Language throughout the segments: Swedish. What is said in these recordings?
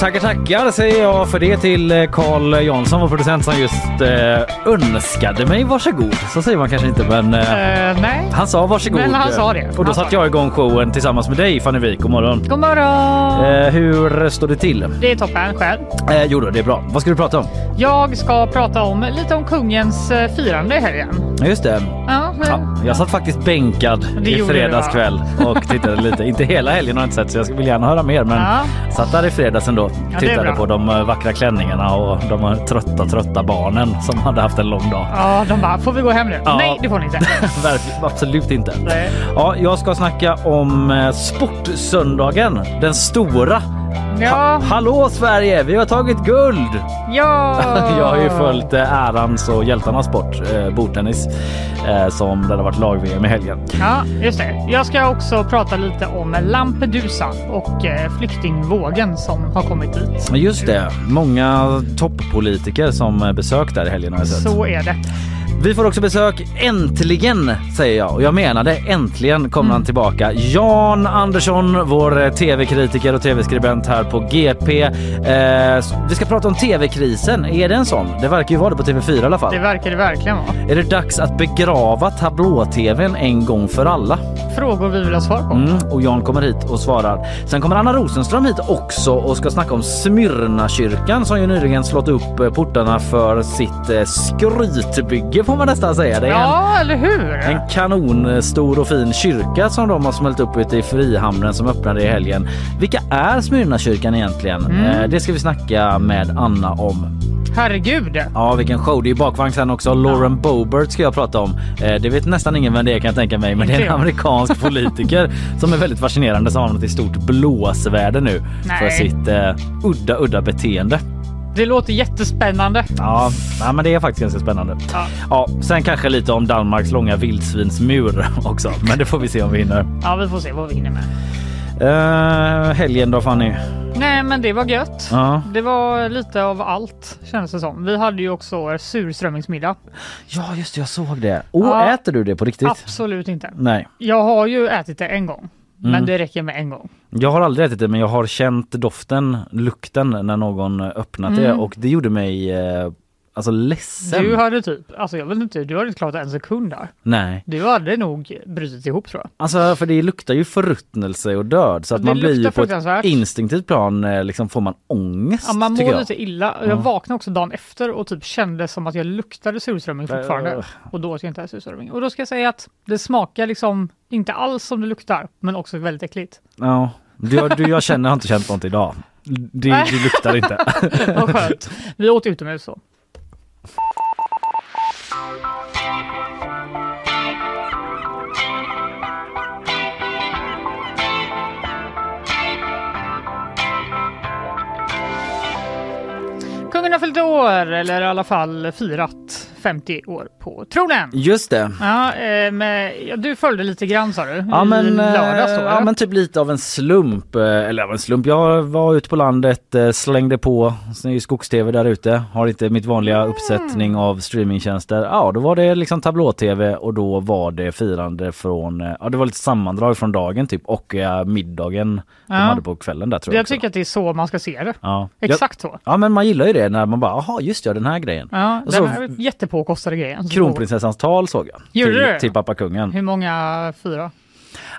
Tackar tackar säger jag för det till eh, Carl Jansson, vår producent som just eh, önskade mig varsågod. Så säger man kanske inte men eh, Eh, nej. han sa varsågod. Men han sa det. Och då Han satte jag igång showen tillsammans med dig Fanny Wijk. God morgon. God morgon! Eh, hur står det till? Det är toppen själv. Eh, jo då, det är bra. Vad ska du prata om? Jag ska prata om lite om kungens eh, firande i helgen. Just det. Ja, men- Ja, jag satt faktiskt bänkad Det i fredags kväll och tittade lite. inte hela helgen har jag inte sett så jag vill gärna höra mer men Ja. satt där i fredags ändå. Är Tittade bra. på de eh, vackra klänningarna och de eh, trötta trötta barnen som hade haft en lång dag. ja, de bara, får vi gå hem nu? Ja. Nej, det får ni inte. Absolut inte. Nej. Ja, jag ska snacka om eh, Sportsöndagen, den stora. Ja, Hallå Sverige, vi har tagit guld! ja. Jag har ju följt eh, ärans och hjältarnas sport, eh, bordtennis, eh, som det har varit lag-VM i helgen. Ja, just det. Jag ska också prata lite om Lampedusa och eh, flyktingvågen som har kommit dit. Just det, många toppolitiker som eh, besökt där i helgen har jag sett. Så är det. Vi får också besök, äntligen säger jag och jag menar det, äntligen kommer han tillbaka. Jan Andersson, vår eh, tv-kritiker och tv-skribent här på GP. Eh, vi ska prata om tv-krisen, är det en sån? Det verkar ju vara det på TV4 i alla fall. Det verkar det verkligen vara. Är det dags att begrava tablå-tvn en gång för alla? Frågor vi vill ha svar på. Mm, och Jan kommer hit och svarar. Sen kommer Anna Rosenström hit också och ska snacka om Smyrnakyrkan som ju nyligen slått upp eh, portarna för sitt eh, skrytbygge får man nästan säga. Det är en, Ja, eller hur? en kanonstor och fin kyrka som de har smält upp ute i Frihamnen som öppnade i helgen. Vilka är Smyrnakyrkan egentligen? Mm. Eh, Det ska vi snacka med Anna om. Herregud. Ja, vilken show. Det är bakvagn sen också. Lauren Boebert ska jag prata om. Eh, Det vet nästan ingen vem det är kan jag tänka mig, men det är en amerikansk politiker som är väldigt fascinerande som har hamnat i stort blåsväder nu för Nej. sitt eh, udda, udda beteende. Det låter jättespännande. Ja, ja, men det är faktiskt ganska spännande. Ja. Ja, sen kanske lite om Danmarks långa vildsvinsmur också, men det får vi se om vi hinner. Ja, vi får se vad vi hinner med. Uh, helgen då Fanny? Nej, men det var gött. Ja. Det var lite av allt kändes det som. Vi hade ju också surströmmingsmiddag. ja, just det, jag såg det. Och Ja. äter du det på riktigt? Absolut inte. Nej. Jag har ju ätit det en gång, Mm. men det räcker med en gång. Jag har aldrig ätit det men jag har känt doften, lukten när någon öppnat det Mm. och det gjorde mig eh, alltså ledsen. Du hade typ, alltså jag vet inte, du hade inte klarat en sekund där. Nej, Du hade nog brutit ihop tror jag. alltså för det luktar ju förruttnelse och död så att Det man blir ju på ett instinktivt plan eh, liksom får man ångest Ja, man mår lite illa. Jag vaknade också dagen efter och typ kände som att jag luktade surströmming fortfarande. Äh. Och då åt jag inte surströmming. Och då ska jag säga att det smakar liksom inte alls som det luktar, men också väldigt äckligt. Ja, du, du, jag känner, jag har inte känt något idag. Det, det luktar inte. Vad skönt. Vi åt utomhus så. Fyllde år, eller i alla fall firat. 50 år på tronen. Just det. Ja, eh, men, ja, du följde lite grann sa du? Ja men, lördags då? eh, ja men typ lite av en slump, eh, eller av en slump. Jag var ute på landet, eh, slängde på skogs-tv där ute. Har inte mitt vanliga Mm. uppsättning av streamingtjänster. Ja då var det liksom tablå-tv och då var det firande från, ja det var lite sammandrag från dagen typ och eh, middagen Ja. de hade på kvällen där tror jag. jag tycker att det är så man ska se det. ja. Exakt så. Ja, ja men man gillar ju det när man bara, jaha just ja den här grejen. Ja, Och den så- här jättepåkostade grejen. Kronprinsessans tal såg jag. Gjorde till, du? till pappa kungen. Hur många? Fyra?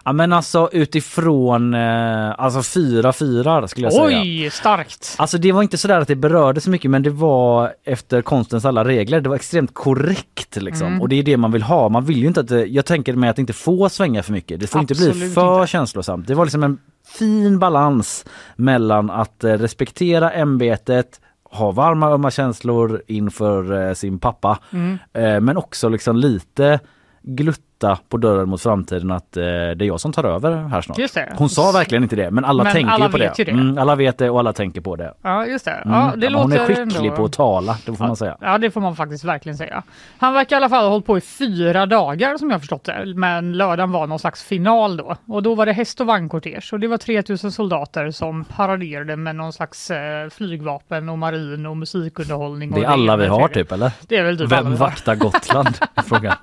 Ja men alltså utifrån, eh, alltså fyra fyrar skulle jag säga. Oj, starkt! Alltså det var inte sådär att det berörde så mycket men det var efter konstens alla regler. Det var extremt korrekt liksom. Mm. Och det är det man vill ha. Man vill ju inte att det, jag tänker mig att inte får svänga för mycket. Det får inte bli för inte. känslosamt. Det var liksom en fin balans mellan att eh, respektera ämbetet ha varma ömma känslor inför eh, sin pappa Mm. eh, men också liksom lite glutta knackta på dörren mot framtiden att eh, det är jag som tar över här snart. Hon sa verkligen inte det men alla Men tänker alla på det. det. Mm, alla vet det och alla tänker på det. Ja, just det. Mm. Ja, det låter hon är skicklig ändå... på att tala, det får man säga. Ja, det får man faktiskt verkligen säga. Han verkar i alla fall ha hållit på i fyra dagar som jag förstått det. Men lördagen var någon slags final då. Och då var det häst och vagnkortege och det var 3000 soldater som paraderade med någon slags eh, flygvapen och marin och musikunderhållning. Det är alla vi har typ eller? Det är väl typ Vem vaktar Gotland? Frågan.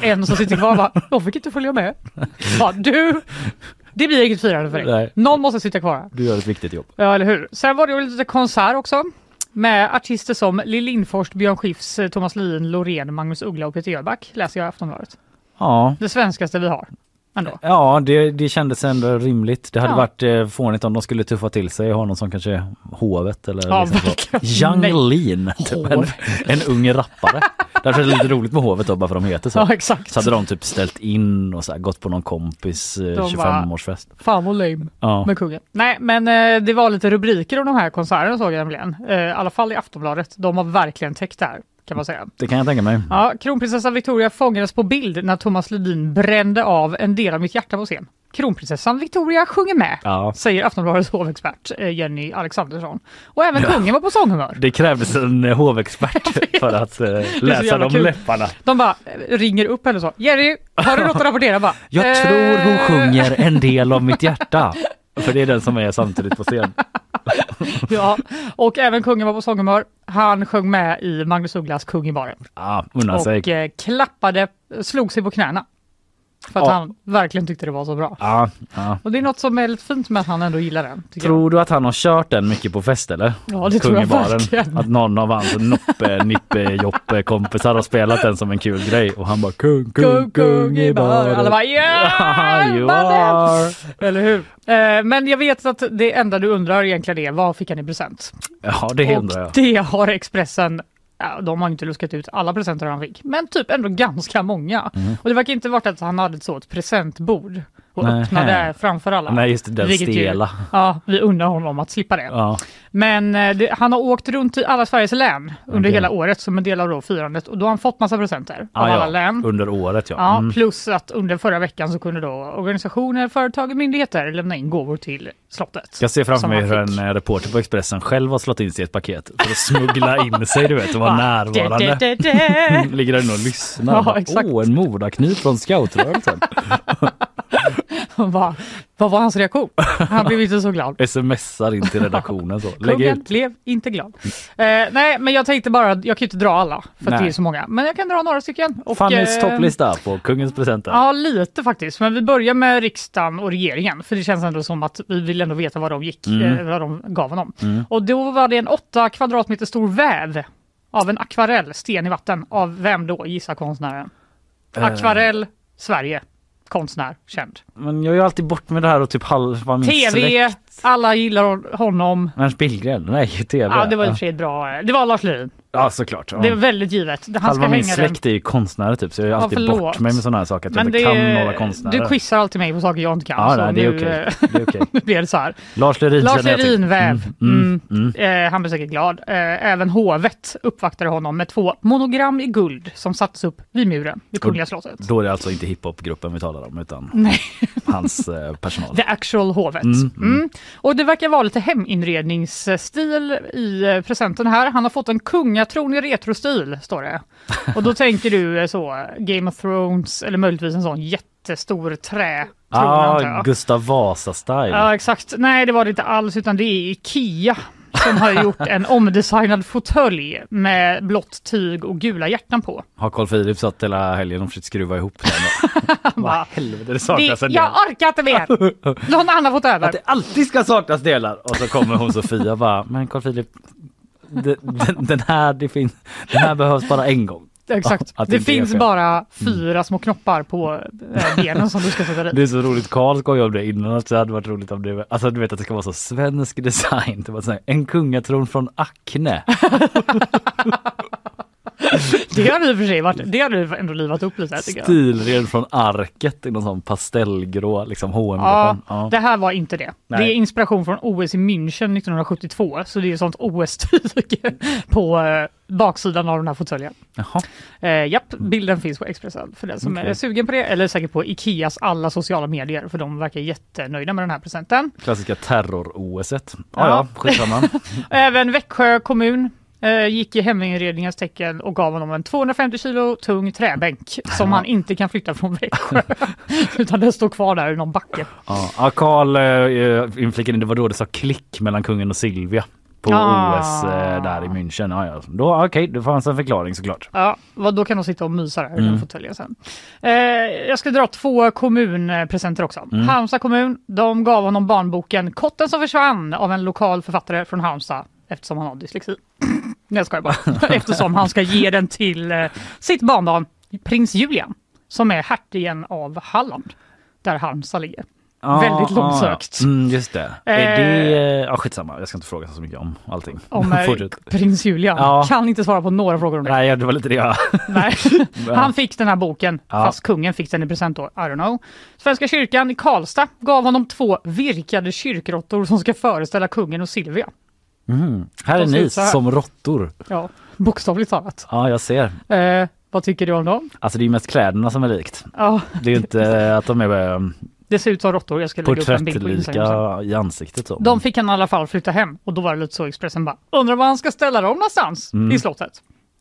En som sitter kvar och bara, jag fick inte följa med. Ja, du, det blir inget firande för dig. Nej. Någon måste sitta kvar. Du gör ett viktigt jobb. Ja, eller hur. Sen var det ju lite konsert också. Med artister som Lill Lindfors, Björn Skifs, eh, Thomas Lin, Loreen, Magnus Uggla och Peter Jöback läser jag i Aftonbladet. Ja, Det svenskaste vi har. Ändå. ja det, det kändes ändå rimligt. Det hade Ja. varit eh, fånigt om de skulle tuffa till sig och ha någon som kanske hovet eller Ja, liksom. Young. Lean, typ en, en ung rappare. Därför är det lite roligt med hovet då, bara för de heter så. Ja, exakt. Så hade de typ ställt in och så här, gått på någon kompis eh, De bara- 25-årsfest. Fan vad lame Ja. med kungen. Nej, men eh, det var lite rubriker om de här konserterna såg jag nämligen. Eh, I alla fall i Aftonbladet. De har verkligen täckt det här, kan man säga. Det kan jag tänka mig. Ja, kronprinsessa Victoria fångades på bild när Thomas Ledin brände av en del av mitt hjärta på scen. Kronprinsessan Victoria sjunger med, Ja. säger Aftonbladets hovexpert eh, Jenny Alexandersson. Och även kungen var på sånghumör. Det krävdes en eh, hovexpert för att eh, läsa de kul. läpparna. De bara ringer upp henne så. Jerry, har du något att rapportera? Bara, Jag "Eh, tror hon sjunger en del av mitt hjärta. För det är den som är samtidigt på scen. Ja, och även kungen var på sånghumör. Han sjöng med i Magnus Ugglas Kung i baren. Ja, unna sig. Och eh, klappade, slog sig på knäna. För att Ja. han verkligen tyckte det var så bra. Ja, ja. Och det är något som är lite fint med att han ändå gillar den. tycker. Tror du att han har kört den mycket på fest eller? Ja, det tror jag Kung verkligen. Att någon av hans Noppe, Nippe, Joppe kompisar har spelat den som en kul grej och han bara kung, kung, kung i baren. Alla bara ja! you mannen!" are. Eller hur? Eh, men jag vet att det enda du undrar egentligen är vad fick han i present? Ja, det Och undrar jag. det har Expressen Ja, de har inte luskat ut alla presenter han fick, men typ ändå ganska många. Mm. Och det verkar inte varit att han hade ett så ett presentbord och Nähä. öppnade framför alla. Nej, just det, den Vilket ju- stela. Ja, vi undrar honom att slippa det. Ja. Men eh, det, han har åkt runt i alla Sveriges län under Okej. hela året som en del av då firandet och då har han fått massa presenter av Ah, alla ja. län. Under året ja. Ja, Mm. plus att under förra veckan så kunde då organisationer, företag och myndigheter lämna in gåvor till slottet. Jag ser framför mig hur en eh, reporter på Expressen själv har slått in sig i ett paket för att smuggla in sig du vet och vara Ja, närvarande. det, det, det. Ligger där inne och lyssnar. Ja. Åh, en modakniv från scoutrörelsen. Bara, vad var hans reaktion? Han blev inte så glad. Smsar in till redaktionen så. Lägg Kungen ut. blev inte glad. Eh, nej, men jag tänkte bara, jag kan ju inte dra alla för det är så många. Men jag kan dra några stycken. Och, Fannys eh, topplista på kungens presenter. Ja, lite faktiskt. Men vi börjar med riksdagen och regeringen. För det känns ändå som att vi vill ändå veta vad de gick, Mm. eh, vad de gav honom. Och då var det en åtta kvadratmeter stor väv av en akvarell, sten i vatten. Av vem då? Gissa konstnären. Eh. Akvarell, Sverige. Konstnär, känd. Men jag är ju alltid bort med det här och typ halva min TV, släkt. alla gillar honom. Ernst Billgren? Nej, TV. Ja, det var i och för sig bra. Det var Lars Lerin. Ja, såklart. Ja. Det är väldigt givet. Han ska Halva min släkt är ju konstnärer typ så jag är Ja, alltid förlåt. bort mig med sådana här saker. Att jag inte kan några konstnärer. du quizar alltid mig på saker jag inte kan. Ja, nej, det är nu, eh, Det är okej. nu blir det så här. Lars Lerin Lars. Lerin väv. Mm, Mm. mm. Eh, han blev säkert glad. Eh, även hovet uppvaktade honom med två monogram i guld som sattes upp vid muren vid Kungliga slottet. Då är det alltså inte hiphopgruppen vi talar om utan Nej, hans eh, personal. the actual hovet. Mm, Mm, mm. Och det verkar vara lite heminredningsstil i eh, presenten här. Han har fått en kungatron i retrostil, står det. Och då tänker du eh, så, Game of Thrones eller möjligtvis en sån jättestor antar Ah, jag. Gustav Vasa-style. Ja exakt. Nej det var det inte alls utan det är Ikea som har gjort en omdesignad fåtölj med blått tyg och gula hjärtan på. Har Carl Philip satt hela helgen och försökt skruva ihop den? Vad helvete, det det, saknas en del. jag orkar inte mer! Någon annan fått över. Att det alltid ska saknas delar. Och så kommer hon Sofia bara, men Carl Philip, den, den, här, det finns, den här behövs bara en gång. Exakt. att Det finns bara fyra små knoppar på eh, benen som du ska sätta dit. Det är så roligt, Carl skojade om det innan att det hade varit roligt om det Alltså du vet att det ska vara så svensk design. Det var så här, en kungatron från Acne. Det har och för sig varit, det har du ändå livat upp lite. Stilren från arket i någon sån pastellgrå liksom hm Ja, ja. det här var inte det. Nej. Det är inspiration från OS i München 1972, så det är sånt OS-tyg på eh, baksidan av den här fåtöljen. Jaha. Eh, japp, bilden finns på Expressen för den som Okej. är sugen på det, eller säkert på Ikeas alla sociala medier, för de verkar jättenöjda med den här presenten. Klassiska terror-OSet. Ja, Ja. ja, skitsamma. Även Växjö kommun eh, gick i heminredningens tecken och gav honom en 250 kilo tung träbänk som han inte kan flytta från Växjö. Utan den står kvar där i någon backe. Ja, Karl äh, inflikade in, det var då det sa klick mellan kungen och Silvia på Ah. OS eh, där i München. Ja, ja. Då, okej, det fanns en förklaring såklart. Ja, vad, då kan de sitta och mysa där i Mm. fåtöljen sen. Eh, jag ska dra två kommunpresenter också. Mm. Halmstad kommun, de gav honom barnboken Kotten som försvann av en lokal författare från Halmstad eftersom han har dyslexi. Nej jag skojar bara. eftersom han ska ge den till eh, sitt barnbarn prins Julian som är hertigen av Halland där Halmstad ligger. Väldigt långsökt. Ja, mm, just det. Är Eh. det... Ja, skitsamma, jag ska inte fråga så mycket om allting. Om eh, prins Julian. Ja. Kan inte svara på några frågor om det. Nej, det var lite det jag... Nej. Han fick den här boken, Ja. fast kungen fick den i present då. I don't know. Svenska kyrkan i Karlstad gav honom två virkade kyrkråttor som ska föreställa kungen och Silvia. Mm. Här är ni här. som råttor. Ja, bokstavligt talat. Ja, jag ser. Eh, vad tycker du om dem? Alltså det är ju mest kläderna som är likt. Ja, Det är ju inte att de är eh, det ser ut som råttor. Jag sen. porträttlika i ansiktet. Så. De fick han i alla fall flytta hem och då var det lite så Expressen bara undrar var han ska ställa dem någonstans Mm. i slottet.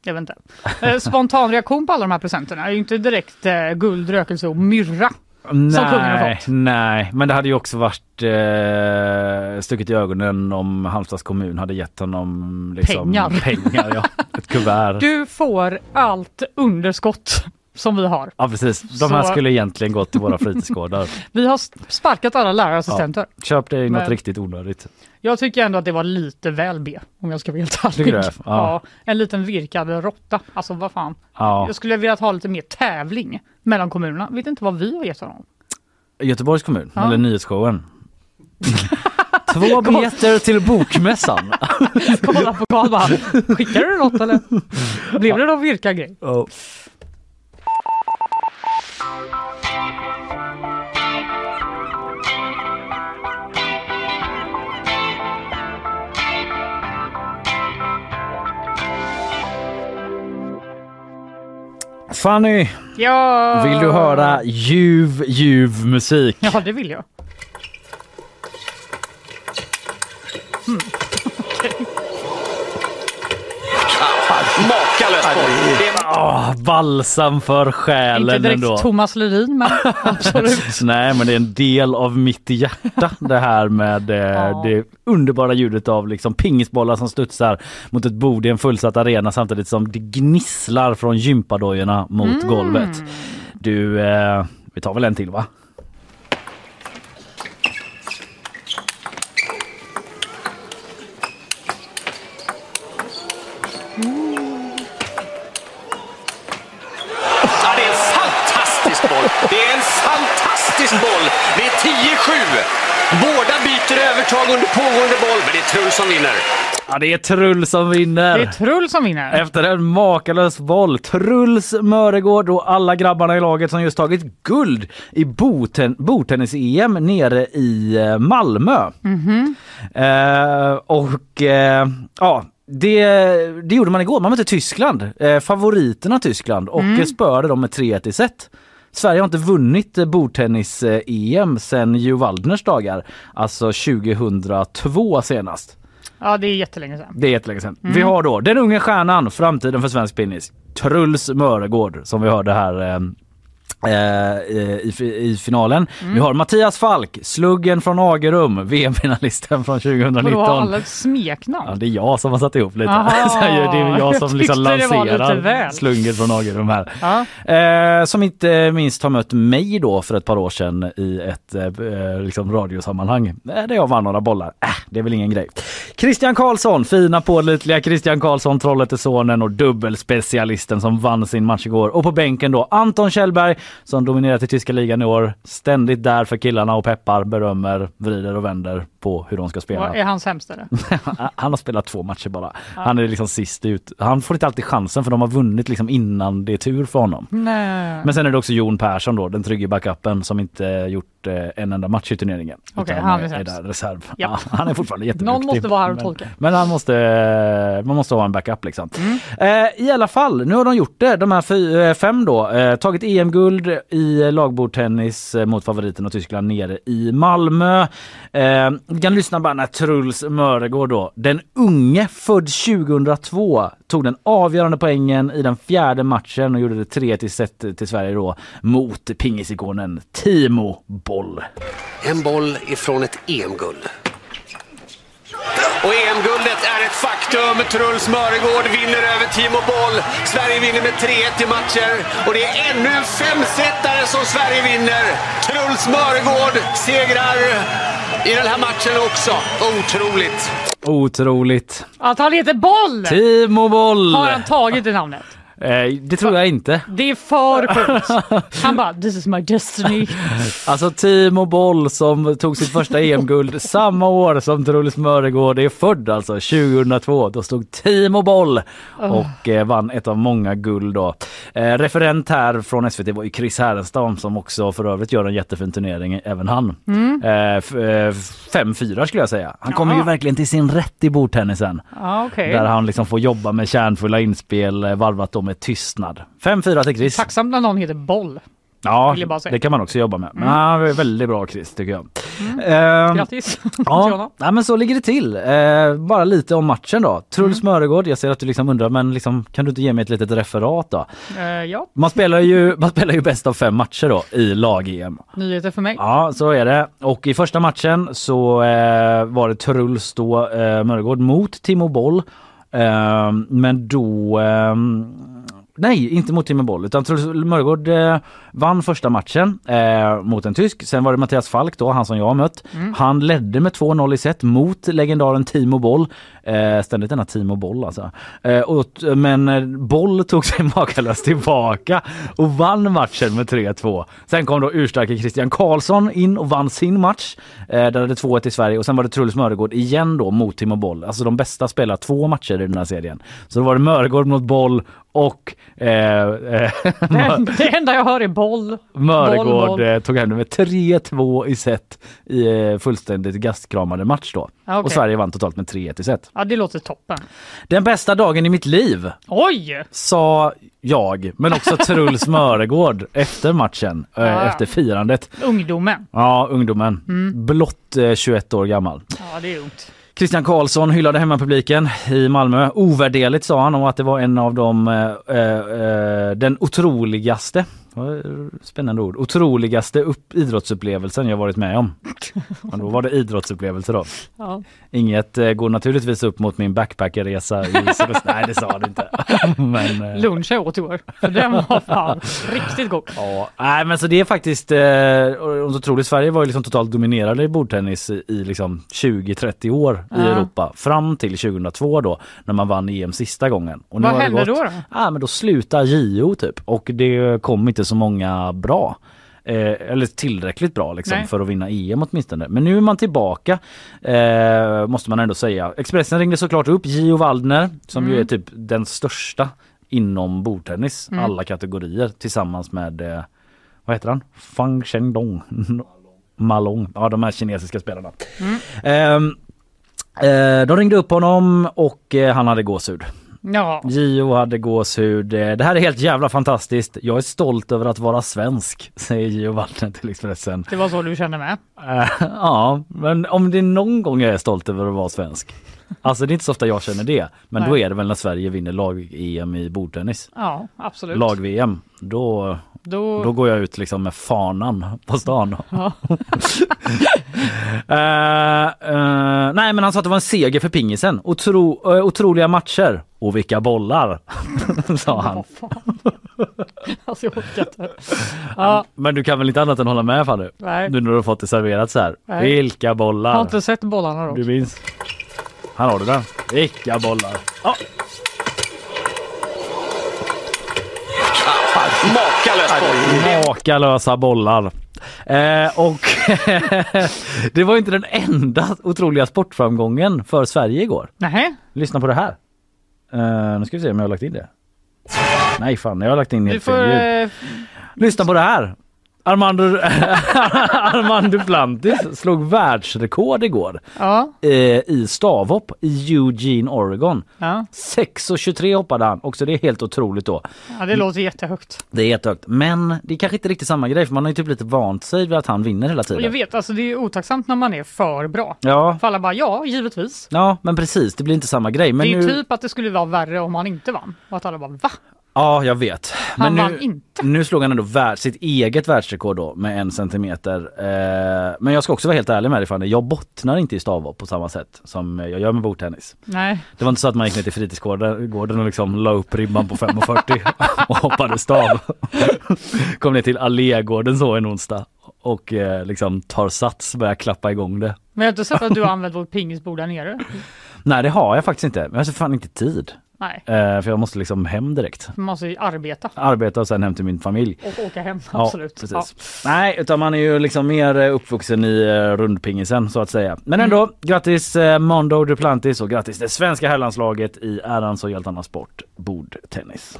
Jag vet inte. Eh, spontan reaktion på alla de här presenterna är ju inte direkt eh, guld, rökelse och myrra. Kungen har Nej, fått. nej, men det hade ju också varit eh, stucket i ögonen om Halmstads kommun hade gett honom liksom, Pengar. pengar ja. Ett kuvert. Du får allt underskott som vi har. Ja precis, de här Så- skulle egentligen gått till våra fritidsgårdar. Vi har sparkat alla lärarassistenter. Köp dig något Men- riktigt onödigt. Jag tycker ändå att det var lite väl B om jag ska vara helt ärlig. Det? Ja. en liten virkad råtta. Alltså vad fan. Ja. Jag skulle vilja ha lite mer tävling mellan kommunerna. Vet inte vad vi har gett honom. Göteborgs kommun, Ja. eller nyhetsshowen. Två biljetter till bokmässan. Kolla på Karl bara, skickar du något eller? Blev det någon virkad grej? Oh. Fanny, Ja. vill du höra ljuv, ljuv musik? Ja, det vill jag. Makalöst. Det är Åh, balsam för Inte själen direkt ändå. Thomas Ledin, men absolut. Nej, men det är en del av mitt hjärta det här med eh, Ja. det underbara ljudet av liksom pingisbollar som studsar mot ett bord i en fullsatt arena samtidigt som det gnisslar från gympadojorna mot Mm. golvet. Du, eh, vi tar väl en till va? Ja, det är en fantastisk boll. Det är en fantastisk boll. Det är 10-7. Båda byter övertag under pågående boll, men det är Trull som vinner. Ja, det är Trull som vinner. Det är Trull som vinner. Efter en makalös boll. Truls Möregård och alla grabbarna i laget som just tagit guld i boten, bordtennis-EM nere i eh, Malmö. Eh, och eh, ja, det, det gjorde man igår. Man mötte Tyskland, eh, favoriterna Tyskland och mm. spöade dem med 3-1 i set. Sverige har inte vunnit eh, bordtennis-EM sedan Jo Waldners dagar, alltså 2002 senast. Ja, det är jättelänge sedan. Det är jättelänge sedan. Mm. Vi har då den unge stjärnan, framtiden för svensk pinnis. Truls Möregård som vi hörde här eh, i, i finalen. Mm. Vi har Mattias Falk, sluggen från Agerum, VM-finalisten från 2019. Vadå, alla smeknamn? Ja, det är jag som har satt ihop lite. Så det är jag som jag liksom lanserar väl. slungen från Agerum här. Ja. Eh, som inte minst har mött mig då för ett par år sedan i ett eh, liksom radiosammanhang eh, där jag vann några bollar. Äh, det är väl ingen grej. Christian Karlsson, fina pålitliga Christian Karlsson, Trollhättesonen och dubbelspecialisten som vann sin match igår. Och på bänken då Anton Kjellberg som dominerat i tyska ligan i år. Ständigt där för killarna och peppar, berömmer, vrider och vänder på hur de ska spela. Vad är han sämst eller? han har spelat två matcher bara. Han är liksom sist ut. Han får inte alltid chansen för de har vunnit liksom innan det är tur för honom. Nej. Men sen är det också Jon Persson då, den trygga backupen som inte gjort eh, en enda match i turneringen. Okej, Utan han är är där reserv. Ja, han är fortfarande jätteduktig. Någon måste vara här och men, tolka. Men han måste, man måste ha en backup liksom. Mm. Eh, I alla fall, nu har de gjort det, de här eh, fem då. Eh, tagit EM-guld i lagbordtennis eh, mot favoriten och Tyskland nere i Malmö. Vi kan lyssna bara när Truls Mörgård då, den unge född 2002, tog den avgörande poängen i den fjärde matchen och gjorde det 3 till set till Sverige då mot pingisikonen Timo Boll. En boll ifrån ett EM-guld. Och EM-guldet är ett faktum. Truls Mörgård vinner över Timo Boll. Sverige vinner med 3-1 i matcher. Och det är ännu en femsetare som Sverige vinner. Truls Mörgård segrar i den här matchen också. Otroligt. Otroligt. Att han heter Boll! Timo Boll! Har han tagit det namnet? Eh, det tror jag inte. Det är för sjukt. Han bara, this is my destiny. Alltså Timo Boll som tog sitt första EM-guld samma år som Truls Mörgård är född alltså 2002. Då stod Timo Boll och eh, vann ett av många guld då. Eh, referent här från SVT var ju Chris Härenstam som också för övrigt gör en jättefin turnering, även han. Eh, 5-4 skulle jag säga. Han kommer ju verkligen till sin rätt i bordtennisen. Ja, okej. Där han liksom får jobba med kärnfulla inspel varvat då med tystnad. 5-4 till Chris. Tacksamt när någon heter Boll. Ja, det kan man också jobba med. Men han är väldigt bra Chris tycker jag. Ehm, Grattis! Ja, nej, men så ligger det till. Eh, bara lite om matchen då. Truls Mörgård, jag ser att du liksom undrar men liksom, kan du inte ge mig ett litet referat då? Eh, ja, Man spelar ju, man spelar ju bäst av fem matcher då i lag-EM. nyheter för mig. Ja, så är det. Och i första matchen så eh, var det Truls då, eh, Mörgård mot Timo Boll. Eh, men då... Nej, inte mot Timo Boll utan Truls Mörgård eh, vann första matchen eh, mot en tysk. Sen var det Mattias Falk då, han som jag har mött. Han ledde med 2-0 i set mot legendaren Timo Boll. Eh, ständigt denna Timo Boll alltså. Eh, och, men eh, Boll tog sig makalöst tillbaka och vann matchen med 3-2. Sen kom då urstarke Christian Karlsson in och vann sin match. Eh, där hade 2-1 i Sverige och sen var det Truls Mörgård igen då mot Timo Boll. Alltså de bästa spelar två matcher i den här serien. Så då var det Mörgård mot Boll och eh, eh, Det, det enda jag hör är boll. Mörgård Boll, boll. eh, tog hem det med 3-2 i set i eh, fullständigt gastkramade match då. Okej. Och Sverige vann totalt med 3-1 i set. Ja, det låter toppen. Den bästa dagen i mitt liv Oj! sa jag, men också Truls Mörgård efter matchen, Ja. efter firandet. Ungdomen. Ja, ungdomen. Mm. Blott eh, 21 år gammal. Ja, det är ungt. Christian Karlsson hyllade hemmapubliken i Malmö. Ovärderligt sa han och att det var en av de, eh, eh, eh den otroligaste spännande ord, otroligaste upp, idrottsupplevelsen jag varit med om. Men då var det idrottsupplevelse då. Ja. Inget eh, går naturligtvis upp mot min backpackerresa i Sydöst. Nej det sa det inte. Men, eh, Lunch jag åt i år. För den var fan riktigt god. Ja, nej men så det är faktiskt, eh, otroligt, Sverige var ju liksom totalt dominerade i bordtennis i, i liksom 20-30 år i Ja. Europa fram till 2002 då när man vann EM sista gången. Och nu Vad hände gått- då? då? Ja men då slutade JO typ och det kom inte så många bra. Eh, eller tillräckligt bra liksom Nej. för att vinna EM åtminstone. Men nu är man tillbaka eh, måste man ändå säga. Expressen ringde såklart upp Gio Waldner som Mm. ju är typ den största inom bordtennis, alla kategorier tillsammans med eh, vad heter han? Fang Shendong Malong, ja de här kinesiska spelarna. Ehm, eh, de ringde upp honom och eh, han hade gåshud. Ja, Gio hade gåshud. Eh, Det här är helt jävla fantastiskt. Jag är stolt över att vara svensk, säger Gio Waldner till Expressen. det var så du kände med. Eh, ja, men om det är någon gång jag är stolt över att vara svensk. Alltså det är inte så ofta jag känner det. Men då Nej. är det väl när Sverige vinner lag-EM i bordtennis. Ja, absolut. Lag-VM. Då, Då, då går jag ut liksom med fanan på stan. Ja. Eh, eh, nej men han sa att det var en seger för pingisen. Otro, eh, otroliga matcher. Och vilka bollar! sa han. Alltså jag orkar inte. Ja, Men du kan väl inte annat än hålla med Fanny? nej. Nu när du fått det serverat så här. Nej. Vilka Jag har bollar! inte sett bollarna då. Du minns? Här har du den. Vilka bollar! Ja, Makalöst boll. makalösa bollar. Eh, och det var inte den enda otroliga sportframgången för Sverige igår. Nej, Lyssna på det här. Uh, nu ska vi se om jag har lagt in det. Nej fan, jag har lagt in helt fel ljud. eh, Lyssna på det här. Armando, Armando Duplantis slog världsrekord igår Ja, eh, i stavhopp i Eugene, Oregon. ja. 6.23 hoppade han. Också det är helt otroligt då. ja, det låter jättehögt. Det är jättehögt. Men det är kanske inte riktigt samma grej för man har ju typ lite vant sig vid att han vinner hela Och jag tiden. vet, alltså det är otacksamt när man är för bra. Ja, För alla bara, ja, givetvis. ja men precis. Det blir inte samma grej. Men det är nu... typ att det skulle vara värre om han inte vann. Och att alla bara, va? Ja, jag vet. Han men vann nu, inte. nu slog han ändå värld, sitt eget världsrekord då med en centimeter. Eh, men jag ska också vara helt ärlig med dig Fanny. Jag bottnar inte i stavhopp på samma sätt som jag gör med bordtennis. Nej, Det var inte så att man gick ner till fritidsgården gården och liksom la upp ribban på 5,40 och hoppade stav. Kom ner till allégården så en onsdag och eh, liksom tar sats, börjar klappa igång det. men jag har inte sett att du har använt vårt pingisbord där nere. Nej det har jag faktiskt inte. Men jag har fan inte tid. Nej, Eh, för jag måste liksom hem direkt. man måste ju arbeta Arbeta och sen hem till min familj. och åka hem. Ja, Absolut. precis. Ja. Nej, utan man är ju liksom mer eh, uppvuxen i eh, rundpingisen så att säga. Men ändå, grattis eh, Mondo Duplantis och grattis det svenska herrlandslaget i ärans och hjältarnas sport, bordtennis.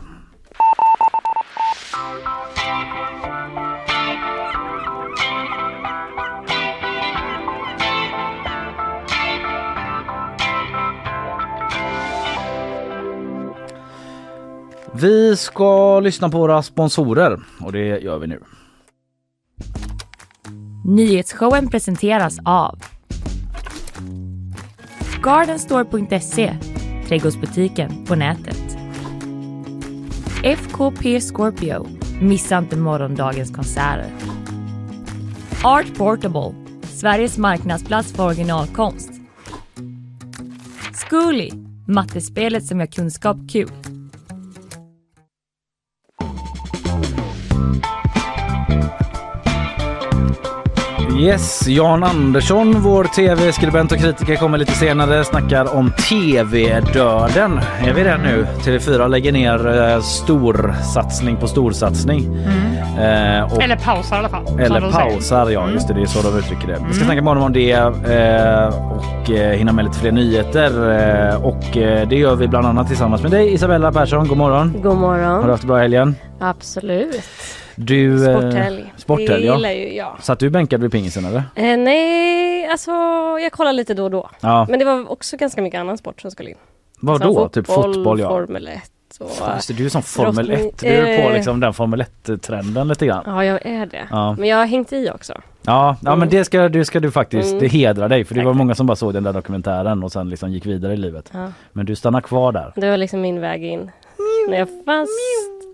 Vi ska lyssna på våra sponsorer och det gör vi nu. Nyhetsshowen presenteras av Gardenstore.se, trädgårdsbutiken på nätet. FKP Scorpio, missa inte morgondagens konserter. Art Portable, Sveriges marknadsplats för originalkonst. Zcooly, mattespelet som gör kunskap kul. Yes, Jan Andersson, vår tv-skribent och kritiker kommer lite senare, snackar om tv-döden. Är vi där nu? TV4 lägger ner eh, storsatsning på storsatsning. Eh, och, Eller pausar i alla fall. eller pausar, ja just det, det är så de uttrycker det. Vi ska snacka med honom om det eh, och eh, hinna med lite fler nyheter. Eh, och eh, det gör vi bland annat tillsammans med dig Isabella Persson. God morgon! God Har du morgon. haft det bra i helgen? Absolut. Du, eh, Sporthelg. sporthelg, ja. ju jag. Satt du bänkad vid pingisen eller? Eh, nej, alltså jag kollar lite då och då. Ja. Men det var också ganska mycket annan sport som skulle in. Vad Som då? Typ fotboll ja. Formel 1 och... Fan, Just det, du är som Formel Brottning- 1. Du är på eh. liksom den Formel 1-trenden lite grann. Ja, jag är det. Ja. Men jag har hängt i också. Ja, ja men det ska, det ska du faktiskt, Mm. det hedrar dig för det Tack, var många som bara såg den där dokumentären och sen liksom gick vidare i livet. Ja. Men du stannar kvar där. Det var liksom min väg in. När jag fanns...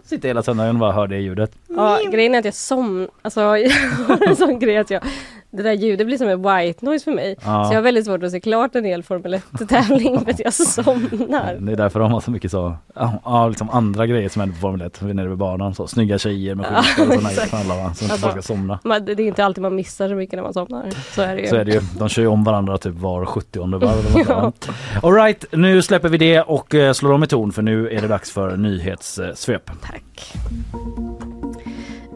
Sitter hela söndagen och bara hör det ljudet. Ja, grejen är att jag som... Alltså, jag har en sån grej att jag... Det där ljudet blir som en white noise för mig. Ja. Så jag har väldigt svårt att se klart en hel Formel 1-tävling för att jag somnar. Det är därför de har så mycket så, ja, liksom andra grejer som händer på Formel 1 nere vid banan. Så, snygga tjejer med skyltar och sådana alla va, som Alltså, ska somna. Men det är inte alltid man missar så mycket när man somnar. Så är det ju. Så är det ju. De kör ju om varandra typ var 70 varv. Ja. det var. All right, nu släpper vi det och eh, slår om i ton för nu är det dags för nyhetssvep. Tack.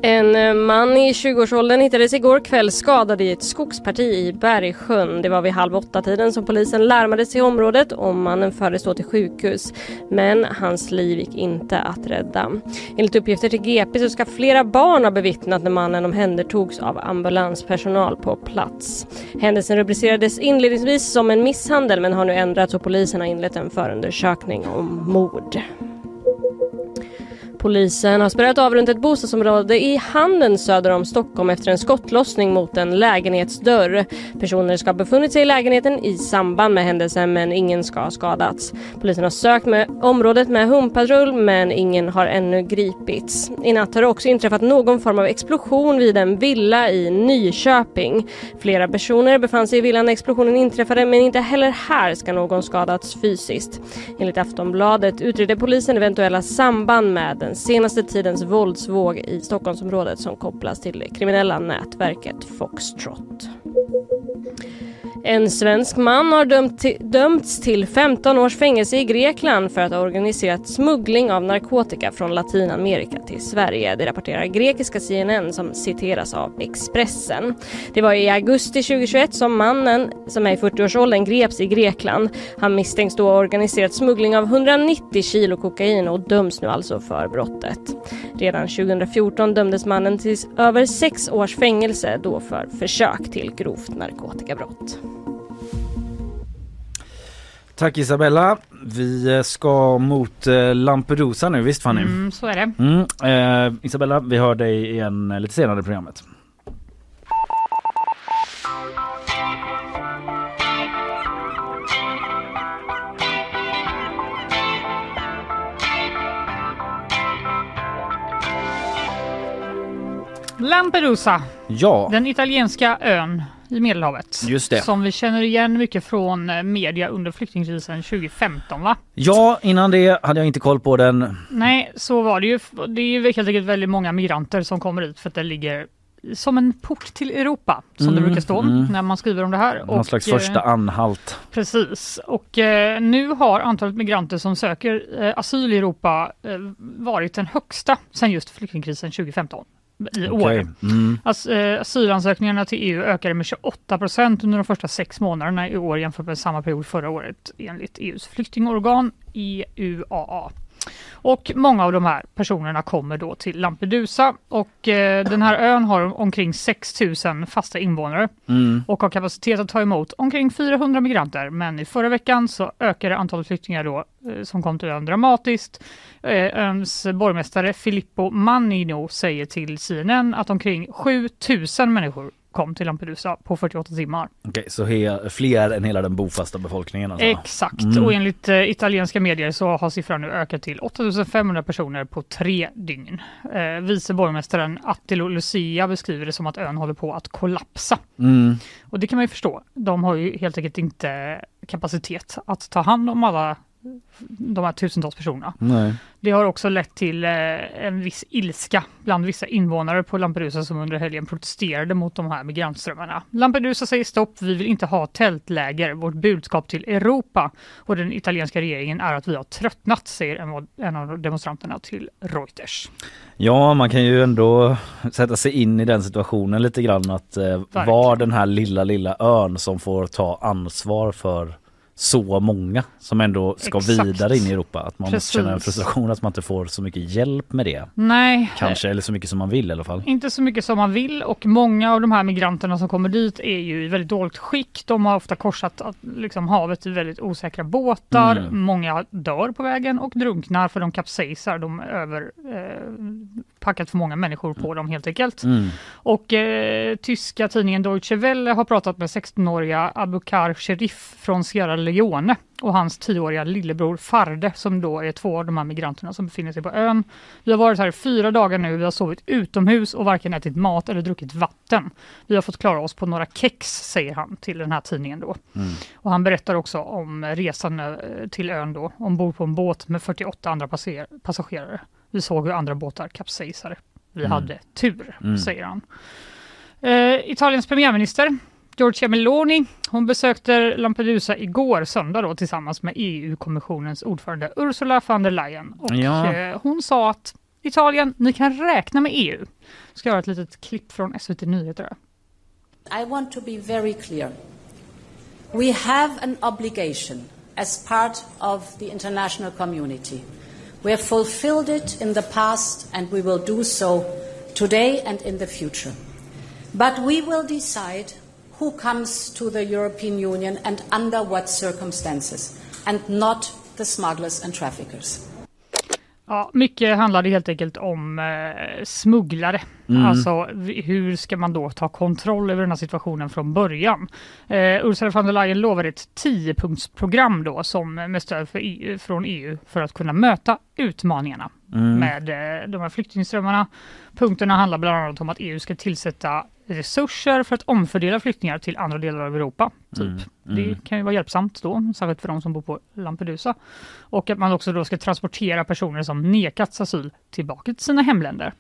En eh, man i 20-årsåldern hittades igår kväll skadad i ett skogsparti i Bergsjön. Det var vid halv åtta-tiden som polisen larmades till området och mannen fördes då till sjukhus. Men hans liv gick inte att rädda. Enligt uppgifter till GP så ska flera barn ha bevittnat när mannen omhändertogs av ambulanspersonal på plats. Händelsen rubricerades inledningsvis som en misshandel men har nu ändrats och polisen har inlett en förundersökning om mord. Polisen har spärrat av runt ett bostadsområde i Handen söder om Stockholm efter en skottlossning mot en lägenhetsdörr. Personer ska ha befunnit sig i lägenheten i samband med händelsen men ingen ska ha skadats. Polisen har sökt med området med hundpatrull men ingen har ännu gripits. I natt har det också inträffat någon form av explosion vid en villa i Nyköping. Flera personer befann sig i villan när explosionen inträffade men inte heller här ska någon skadats fysiskt. Enligt Aftonbladet utreder polisen eventuella samband med den den senaste tidens våldsvåg i Stockholmsområdet som kopplas till det kriminella nätverket Foxtrot. En svensk man har dömt till, dömts till 15 års fängelse i Grekland för att ha organiserat smuggling av narkotika från Latinamerika till Sverige. Det rapporterar grekiska CNN som citeras av Expressen. Det var i augusti 2021 som mannen, som är i 40-årsåldern, greps i Grekland. Han misstänks då ha organiserat smuggling av 190 kilo kokain och döms nu alltså för brottet. Redan 2014 dömdes mannen till över sex års fängelse då för försök till grovt narkotikabrott. Tack Isabella. Vi eh, ska mot eh, Lampedusa nu, visst Fanny? Mm, så är det. Mm. Eh, Isabella, vi hör dig igen lite senare i programmet. Lampedusa, Ja, den italienska ön i Medelhavet. Just det. Som vi känner igen mycket från eh, media under flyktingkrisen 2015 va? ja, innan det hade jag inte koll på den. Nej, så var det ju. Det är ju helt enkelt väldigt många migranter som kommer hit för att det ligger som en port till Europa som det Mm, brukar stå mm. när man skriver om det här. Någon slags eh, första anhalt. Precis, och eh, nu har antalet migranter som söker eh, asyl i Europa eh, varit den högsta sedan just flyktingkrisen 2015 i år. Mm. As, eh, asylansökningarna till EU ökade med 28 procent under de första sex månaderna i år jämfört med samma period förra året enligt EUs flyktingorgan EUAA. Och många av de här personerna kommer då till Lampedusa och eh, den här ön har omkring 6 000 fasta invånare Mm. och har kapacitet att ta emot omkring 400 migranter. Men i förra veckan så ökade antalet flyktingar då eh, som kom till ön dramatiskt. Eh, Öns borgmästare Filippo Mannino säger till CNN att omkring 7 000 människor kom till Lampedusa på 48 timmar. Okej, så he- fler än hela den bofasta befolkningen alltså. Exakt, Mm. och enligt eh, italienska medier så har siffran nu ökat till 8500 personer på tre dygn. Eh, vice borgmästaren Attilo Lucia beskriver det som att ön håller på att kollapsa. Mm. Och det kan man ju förstå. De har ju helt enkelt inte kapacitet att ta hand om alla de här tusentals personerna. Nej. Det har också lett till eh, en viss ilska bland vissa invånare på Lampedusa som under helgen protesterade mot de här migrantströmmarna. Lampedusa säger stopp, vi vill inte ha tältläger. Vårt budskap till Europa och den italienska regeringen är att vi har tröttnat, säger en, en av demonstranterna till Reuters. Ja, man kan ju ändå sätta sig in i den situationen lite grann att eh, vara den här lilla, lilla ön som får ta ansvar för så många som ändå ska Exakt. vidare in i Europa. Att man måste känna en Precis. frustration att man inte får så mycket hjälp med det. Nej, Kanske, eller så mycket som man vill i alla fall. Inte så mycket som man vill och många av de här migranterna som kommer dit är ju i väldigt dåligt skick. De har ofta korsat liksom, havet i väldigt osäkra båtar. Mm. Många dör på vägen och drunknar för de kapsejsar. De över eh, packat för många människor på dem helt enkelt. Mm. Och eh, tyska tidningen Deutsche Welle har pratat med 16-åriga Abukar Sherif från Sierra Leone och hans 10-åriga lillebror Farde som då är två av de här migranterna som befinner sig på ön. Vi har varit här i fyra dagar nu, vi har sovit utomhus och varken ätit mat eller druckit vatten. Vi har fått klara oss på några kex, säger han till den här tidningen då. Mm. Och han berättar också om resan eh, till ön då, ombord på en båt med 48 andra passagerare. Vi såg hur andra båtar kapsejsade. Vi Mm. hade tur, Mm. säger han. Eh, Italiens premiärminister Giorgia Meloni, hon besökte Lampedusa igår söndag då, tillsammans med EU-kommissionens ordförande Ursula von der Leyen. Och, Ja. eh, hon sa att Italien, ni kan räkna med EU. Ska göra ett litet klipp från SVT Nyheter. I want to be very clear. We have an obligation as part of the international community. We have fulfilled it in the past and we will do so today and in the future. But we will decide who comes to the European Union and under what circumstances, and not the smugglers and traffickers. Ja, mycket handlade helt enkelt om eh, smugglare. Mm. Alltså hur ska man då ta kontroll över den här situationen från början? Eh, Ursula von der Leyen lovade ett 10-punktsprogram då som med stöd för EU, från EU för att kunna möta utmaningarna Mm. med eh, de här flyktingströmmarna. Punkterna handlar bland annat om att EU ska tillsätta resurser för att omfördela flyktingar till andra delar av Europa. Typ. Mm, mm. Det kan ju vara hjälpsamt då, särskilt för de som bor på Lampedusa. Och att man också då ska transportera personer som nekats asyl tillbaka till sina hemländer.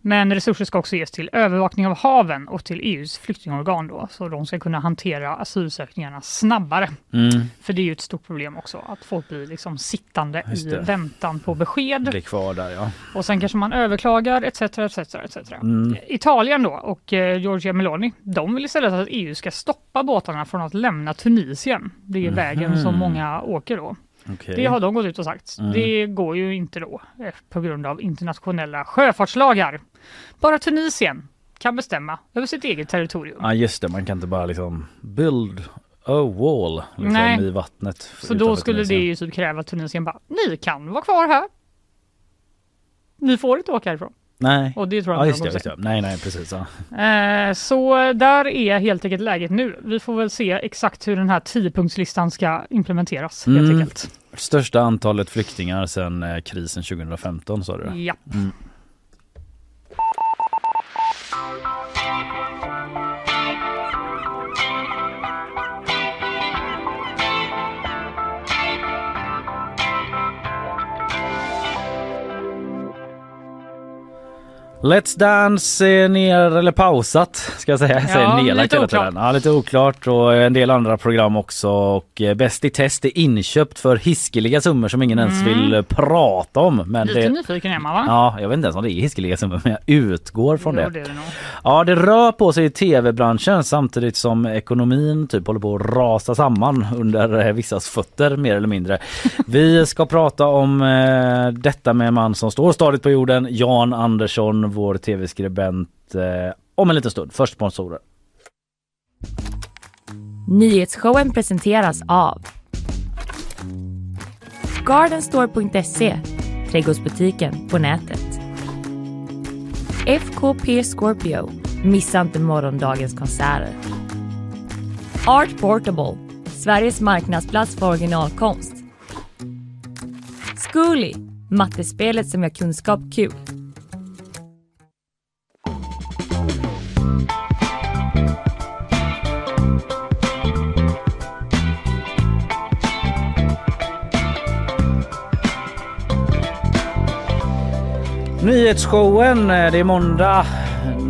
Men resurser ska också ges till övervakning av haven och till EUs flyktingorgan då, så de ska kunna hantera asylsökningarna snabbare. Mm. För det är ju ett stort problem också, att folk blir liksom sittande i väntan på besked. Blir kvar där ja. Och sen kanske man överklagar etc. etc, etc. Mm. Italien då och eh, Giorgia Meloni, de vill istället att EU ska stoppa båtarna från att lämna Tunisien. Det är vägen som många åker då. Okej. Det har de gått ut och sagt. Mm. Det går ju inte då eh, på grund av internationella sjöfartslagar. Bara Tunisien kan bestämma över sitt eget territorium. Ja just det, man kan inte bara liksom build a wall liksom, Nej. i vattnet. Så då skulle det Tunisien. ju typ kräva att Tunisien bara, ni kan vara kvar här. Ni får inte åka härifrån. Nej. Och det tror jag Ja just de det, just det. Nej nej precis. Ja. Eh, så där är helt enkelt läget nu. Vi får väl se exakt hur den här 10-punktslistan ska implementeras helt Mm. enkelt. Största antalet flyktingar sedan eh, krisen 2015 sa du? Ja. Mm. Let's Dance ner eller pausat ska jag säga. Jag säger Ja, nedlagt lite oklart. Ja, lite oklart och en del andra program också. Och eh, Bäst i test är inköpt för hiskeliga summor som ingen ens vill eh, prata om. Men Mm. Lite det, nyfiken är man va? Ja, jag vet inte ens om det är hiskeliga summor men jag utgår från Jo, det. Ja, det rör på sig i tv-branschen samtidigt som ekonomin typ håller på att rasa samman under eh, vissas fötter mer eller mindre. Vi ska prata om eh, detta med en man som står stadigt på jorden, Jan Andersson, vår tv-skribent, eh, om en liten stund. Först sponsorer. Nyhetsshowen presenteras av Gardenstore.se Trädgårdsbutiken på nätet. FKP Scorpio Missa inte morgondagens konserter. Art Portable Sveriges marknadsplats för originalkonst. Zcooly Mattespelet som gör kunskap kul. Nyhetsshowen, eh, det är måndag,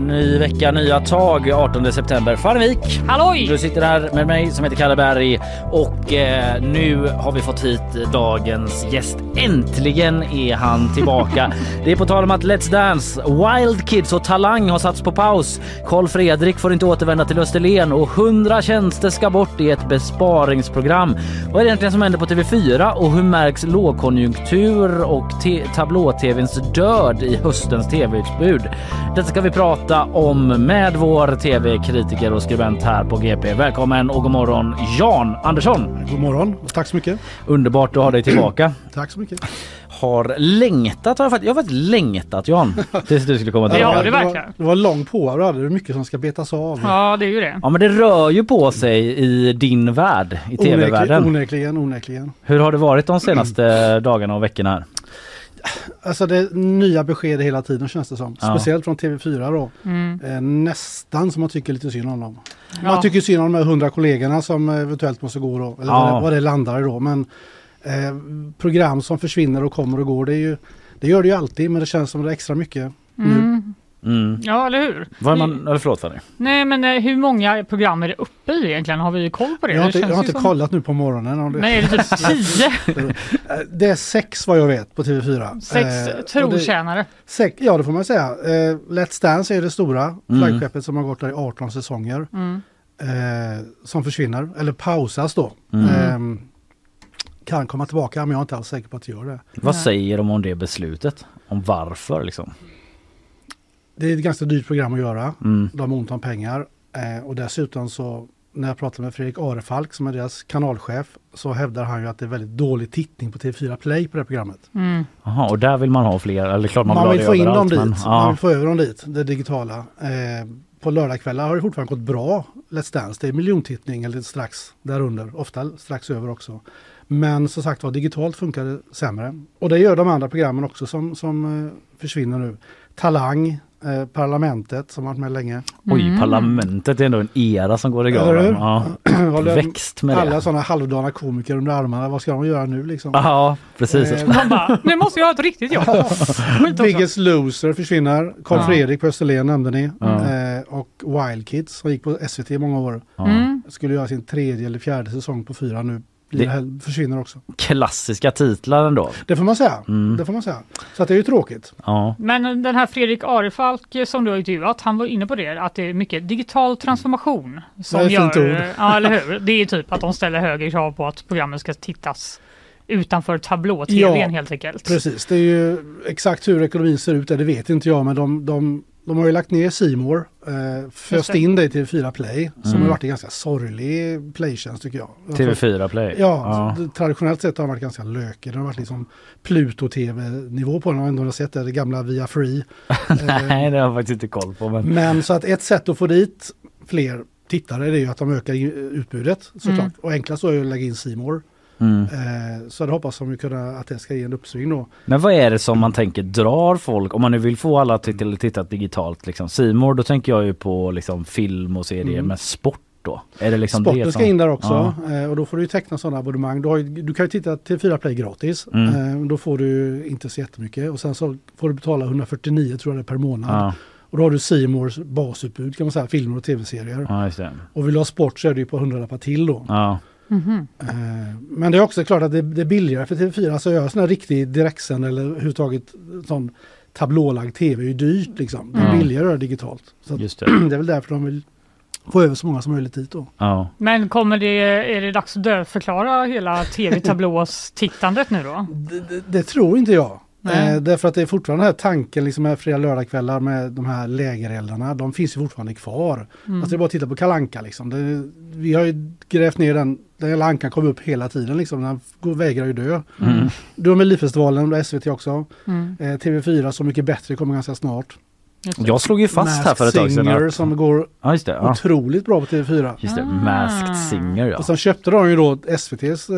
ny vecka, nya tag, 18 september. Farvik! Halloj! Du sitter här med mig som heter Kalle Berg och eh, nu har vi fått hit dagens gäst. Äntligen är han tillbaka. det är på tal om att Let's Dance, Wild Kids och Talang har satts på paus. Karl Fredrik får inte återvända till Österlen och 100 tjänster ska bort i ett besparingsprogram. Vad är det egentligen som händer på TV4 och hur märks lågkonjunktur och tablå-tvns död i höstens tv-utbud? Detta ska vi prata om med vår tv-kritiker och skribent här på GP. Välkommen och god morgon Jan Andersson. God morgon och tack så mycket. Underbart att ha dig tillbaka. Tack så mycket. Har längtat, har jag, faktiskt, jag har faktiskt längtat Jan tills du skulle komma Ja, tillbaka. det var, verkar. det var lång på du hade. Det är mycket som ska betas av. Ja, det är ju det. Ja men det rör ju på sig i din värld, i Onekligen, tv-världen. onekligen, onekligen. Hur har det varit de senaste dagarna och veckorna? här? Alltså det är nya besked hela tiden känns det som. Ja. Speciellt från TV4 då. Mm. Eh, nästan som man tycker lite synd om dem. Ja. Man tycker synd om de här hundra kollegorna som eventuellt måste gå då. Eller Ja. vad, det, landar i då. Men eh, program som försvinner och kommer och går. Det, är ju, det gör det ju alltid men det känns som det är extra mycket nu. Mm. Ja, eller hur? Vad är man, eller förlåt Fanny. Nej, men eh, hur många program är det uppe i egentligen? Har vi koll på det? Jag har inte, det jag har inte som- kollat nu på morgonen. Om det, Nej, är det typ tio? Det är sex vad jag vet på TV4. Sex Eh, trotjänare. Sex, ja det får man säga. Eh, Let's Dance är det stora Mm. flaggskeppet som har gått där i 18 säsonger. Mm. Eh, som försvinner, eller pausas då. Mm. Eh, kan komma tillbaka men jag är inte alls säker på att det gör det. Vad Nej. säger de om det beslutet? Om varför liksom? Det är ett ganska dyrt program att göra. Mm. De har ont om pengar. Eh, och dessutom så när jag pratade med Fredrik Arefalk som är deras kanalchef så hävdar han ju att det är väldigt dålig tittning på TV4 Play på det här programmet. Mm. Och där vill man ha fler, eller klart man, Man, vill få in dem dit. men- Man vill få över dem dit, det digitala. Eh, på lördagskvällar har det fortfarande gått bra, Let's Dance. Det är miljontittning eller strax därunder, ofta strax över också. Men som sagt var, digitalt funkar det sämre. Och det gör de andra programmen också som, som eh, försvinner nu. Talang eh, Parlamentet som har varit med länge. Oj, parlamentet är ändå en era som går i Eller hur? graven. Ja. Växt med alla det. sådana halvdana komiker under armarna. Vad ska de göra nu liksom? Ja, precis. Eh, bara, nu måste jag ha ett riktigt jobb. Biggest Loser försvinner. Carl Ja. Fredrik på Österlen nämnde ni. Ja. Eh, och Wild Kids som gick på SVT i många år. Mm. Skulle göra sin tredje eller fjärde säsong på fyra nu. Det- försvinner också. Klassiska titlar ändå. Det får man säga. Mm. Det får man säga. Så att det är ju tråkigt. Ja. Men den här Fredrik Arefalk som du har intervjuat, han var inne på det, att det är mycket digital transformation. Som Det är ett fint gör, ord. Ja, eller hur? Det är typ att de ställer högre krav på att programmen ska tittas utanför tablå-tvn Ja, helt enkelt. Precis. Det är ju exakt hur ekonomin ser ut. Det vet inte jag. Men de, de, de har ju lagt ner Simor eh, Föst det. in dig till 4 Play. Som Mm. har varit en ganska sorglig playtjänst tycker jag. Jag tror- TV4 Play. Ja, det- traditionellt sett har den varit ganska lökig. Den har varit liksom Pluto-TV-nivå på den. Har sett det, det gamla via Free. Eh, Nej, det har jag faktiskt inte koll på. Men... Men så att ett sätt att få dit fler tittare det är ju att de ökar utbudet såklart. Mm. Och enklast är ju att lägga in Simor. Mm. Eh, så det hoppas de kunna att det ska ge en uppsving då. Men vad är det som man tänker drar folk om man nu vill få alla att titta, titta digitalt liksom. Simor då tänker jag ju på liksom film och serier Mm. men sport då? Är det liksom Sporten det ska som... in där också Ja. eh, och då får du teckna sådana abonnemang. Du, har du kan ju titta till 4 Play gratis. Mm. Eh, då får du inte så jättemycket och sen så får du betala 149 tror jag det är per månad. Ja, Och då har du Simors basutbud kan man säga, filmer och tv-serier. ja. Och vill du ha sport så är det ju på 100 lappar till då. Mhm. Eh, Men det är också klart att det, det är billigare för TV4. Alltså göra sån här riktig direktsänd eller överhuvudtaget sån tablålagd tv är ju dyrt liksom. Det är Mm. billigare att göra digitalt. Så att, Just det. det är väl därför de vill få över så många som möjligt dit då. Ja. Men kommer det, är det dags att dödförklara hela tv-tablås-tittandet nu då? Det, det, det tror inte jag. Nej. Eh, därför att det är fortfarande den här tanken liksom med fredag lördagskvällar med de här lägereldarna. De finns ju fortfarande kvar. Mm. Alltså det är bara att titta på Kalanka liksom. Det, vi har ju grävt ner den. Den hela ankan kommer upp hela tiden liksom. Den går, vägrar ju dö. Mm. Du har Melodifestivalen och SVT också. Mm. Eh, TV4 Så mycket bättre kommer ganska snart. Jag slog ju fast här för ett tag sedan Singer som går Ja just det. Ja. otroligt bra på TV4. Just det. Ah. Masked Singer ja. Och sen köpte de ju då SVTs eh.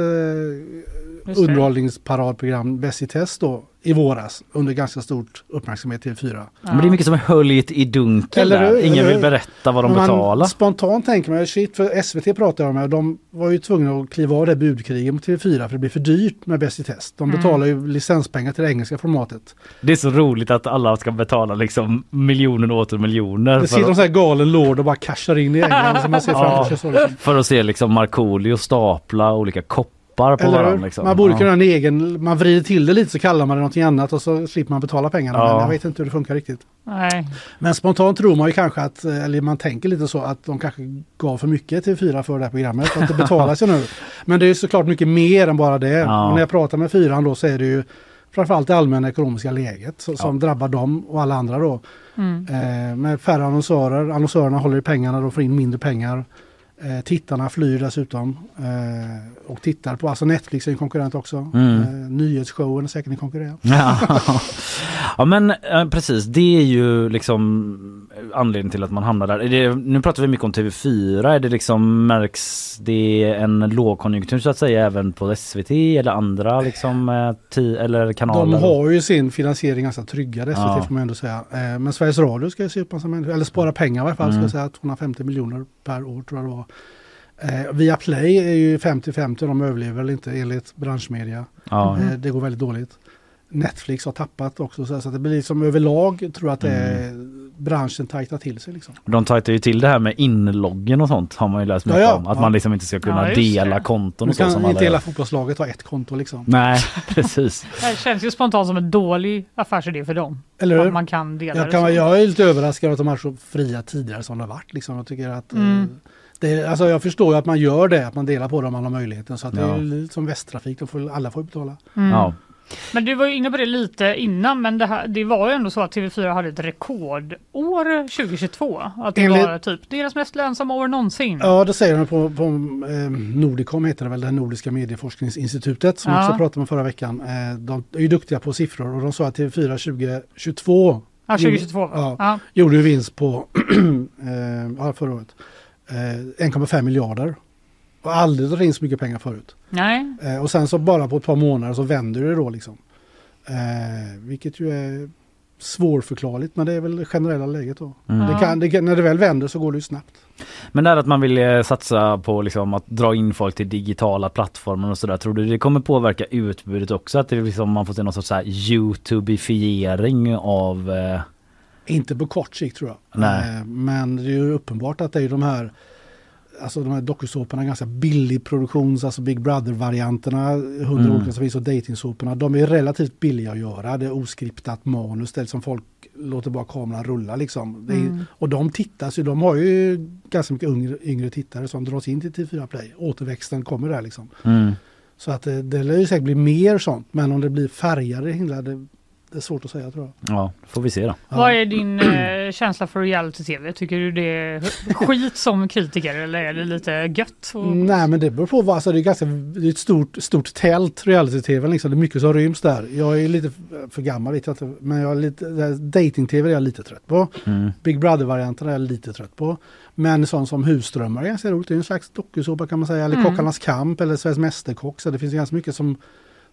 Underhållningsparadprogram Bäst i test då i våras under ganska stort uppmärksamhet TV4. Men det är mycket som är höljt i dunkel Eller där. Ingen Eller vill berätta vad de betalar. Spontant tänker man, shit för SVT pratar jag med, de var ju tvungna att kliva av det budkriget mot TV4 för det blir för dyrt med Bäst i test. De Mm. betalar ju licenspengar till det engelska formatet. Det är så roligt att alla ska betala liksom miljoner och åter miljoner. Det sitter en sån här galen lord och bara cashar in i England som man ser framför sig. Så liksom. För att se liksom Markoolio stapla olika koppar på Eller hur? varandra. Liksom. Man borde Ja. kunna ha en egen, man vrider till det lite så kallar man det någonting annat och så slipper man betala pengarna. Ja. Men jag vet inte hur det funkar riktigt. Nej. Men spontant tror man ju kanske att, eller man tänker lite så att de kanske gav för mycket till fyra för det här programmet. Att det betalar sig nu. Men det är ju såklart mycket mer än bara det. Ja. Och när jag pratar med fyran då så är det ju framförallt det allmänna ekonomiska läget så, som drabbar dem och alla andra då. Mm. Eh, med färre annonsörer, annonsörerna håller i pengarna, de får in mindre pengar. Eh, tittarna flyr dessutom eh, och tittar på, alltså Netflix är en konkurrent också. Mm. Eh, nyhetsshowen är säkert en konkurrent. Ja. ja men precis, det är ju liksom anledningen till att man hamnar där. Är det, nu pratar vi mycket om TV4, är det liksom märks det en lågkonjunktur så att säga även på SVT eller andra liksom eh, ti- eller kanaler? De har ju sin finansiering ganska tryggad, SVT Ja. får man ändå säga. Eh, men Sveriges Radio ska ju se upp massa människor, eller spara pengar i alla fall, Mm. ska jag säga 250 miljoner per år tror jag det var. Eh, via Play är ju 50-50, de överlever väl inte enligt branschmedia. ja. Eh, det går väldigt dåligt. Netflix har tappat också så så att det blir liksom överlag tror jag att det är, Mm. Branschen tajtar till sig. Liksom. De tajtar ju till det här med inloggen och sånt har man ju läst mycket Ja, ja. om. Att Ja. man liksom inte ska kunna dela det. konton och så som kan alla inte hela fotbollslaget ha ett konto liksom. Nej, precis. Det känns ju spontant som en dålig affärsidé för dem. Eller hur? Att man kan dela Jag, det kan, så. jag är lite överraskad att de är så fria tidigare som det har varit. Liksom. Jag, tycker att, eh, Mm. det, alltså jag förstår ju att man gör det, att man delar på det om man har möjligheten. Så att det Ja. är lite som Västtrafik, då får, alla får betala. Mm. Ja. Men du var ju inne på det lite innan, men det, här, det var ju ändå så att TV4 hade ett rekordår 2022. Att det Enligt- var typ deras mest lönsamma år någonsin. Ja, det säger de på, på eh, Nordicom, heter det väl, det nordiska medieforskningsinstitutet som Ja. också pratade om förra veckan. Eh, de är ju duktiga på siffror och de sa att TV4 2022 Ja, 2022 va? Ja. Ja. gjorde vinst på eh, förra året. Eh, 1,5 miljarder. Och aldrig dragit in så mycket pengar förut. Nej, Eh, och sen så bara på ett par månader så vänder det då liksom. Eh, vilket ju är svårförklarligt men det är väl det generella läget då. Mm. Det kan, det när det väl vänder så går det ju snabbt. Men det här att man vill eh, satsa på liksom att dra in folk till digitala plattformar och sådär. Tror du det kommer påverka utbudet också? Att det liksom, man får se någon sorts Youtubifiering av... Eh, Inte på kort sikt tror jag. Nej. Eh, Men det är ju uppenbart att det är de här Alltså de här dokusåporna, ganska billig produktions, alltså Big Brother-varianterna, hundra Mm. olika som finns och datingsåporna. De är relativt billiga att göra. Det är oskriptat manus, det som folk låter bara kameran rulla liksom. Är, Mm. Och de tittas ju, de har ju ganska mycket yngre, yngre tittare som dras in till TV4 Play. Återväxten kommer där liksom. mm. Så att det, det lär ju säkert bli mer sånt, men om det blir färgade himlar, det, det är svårt att säga tror jag. Ja, får vi se då. Ja. Vad är din eh, känsla för reality-tv? Tycker du det är skit som kritiker eller är det lite gött? Och... Nej men det beror på vad, alltså det är ganska, det är ett stort, stort tält reality-tv liksom, det är mycket som ryms där. Jag är lite för gammal vet jag inte, men jag är lite, dating-tv är jag lite trött på. Mm. Big Brother-varianten är jag lite trött på. Men sånt som Husdrömmar är ganska roligt, det är en slags dokusåpa kan man säga, eller Mm. Kockarnas kamp eller Sveriges Mästerkock, så det finns ganska mycket som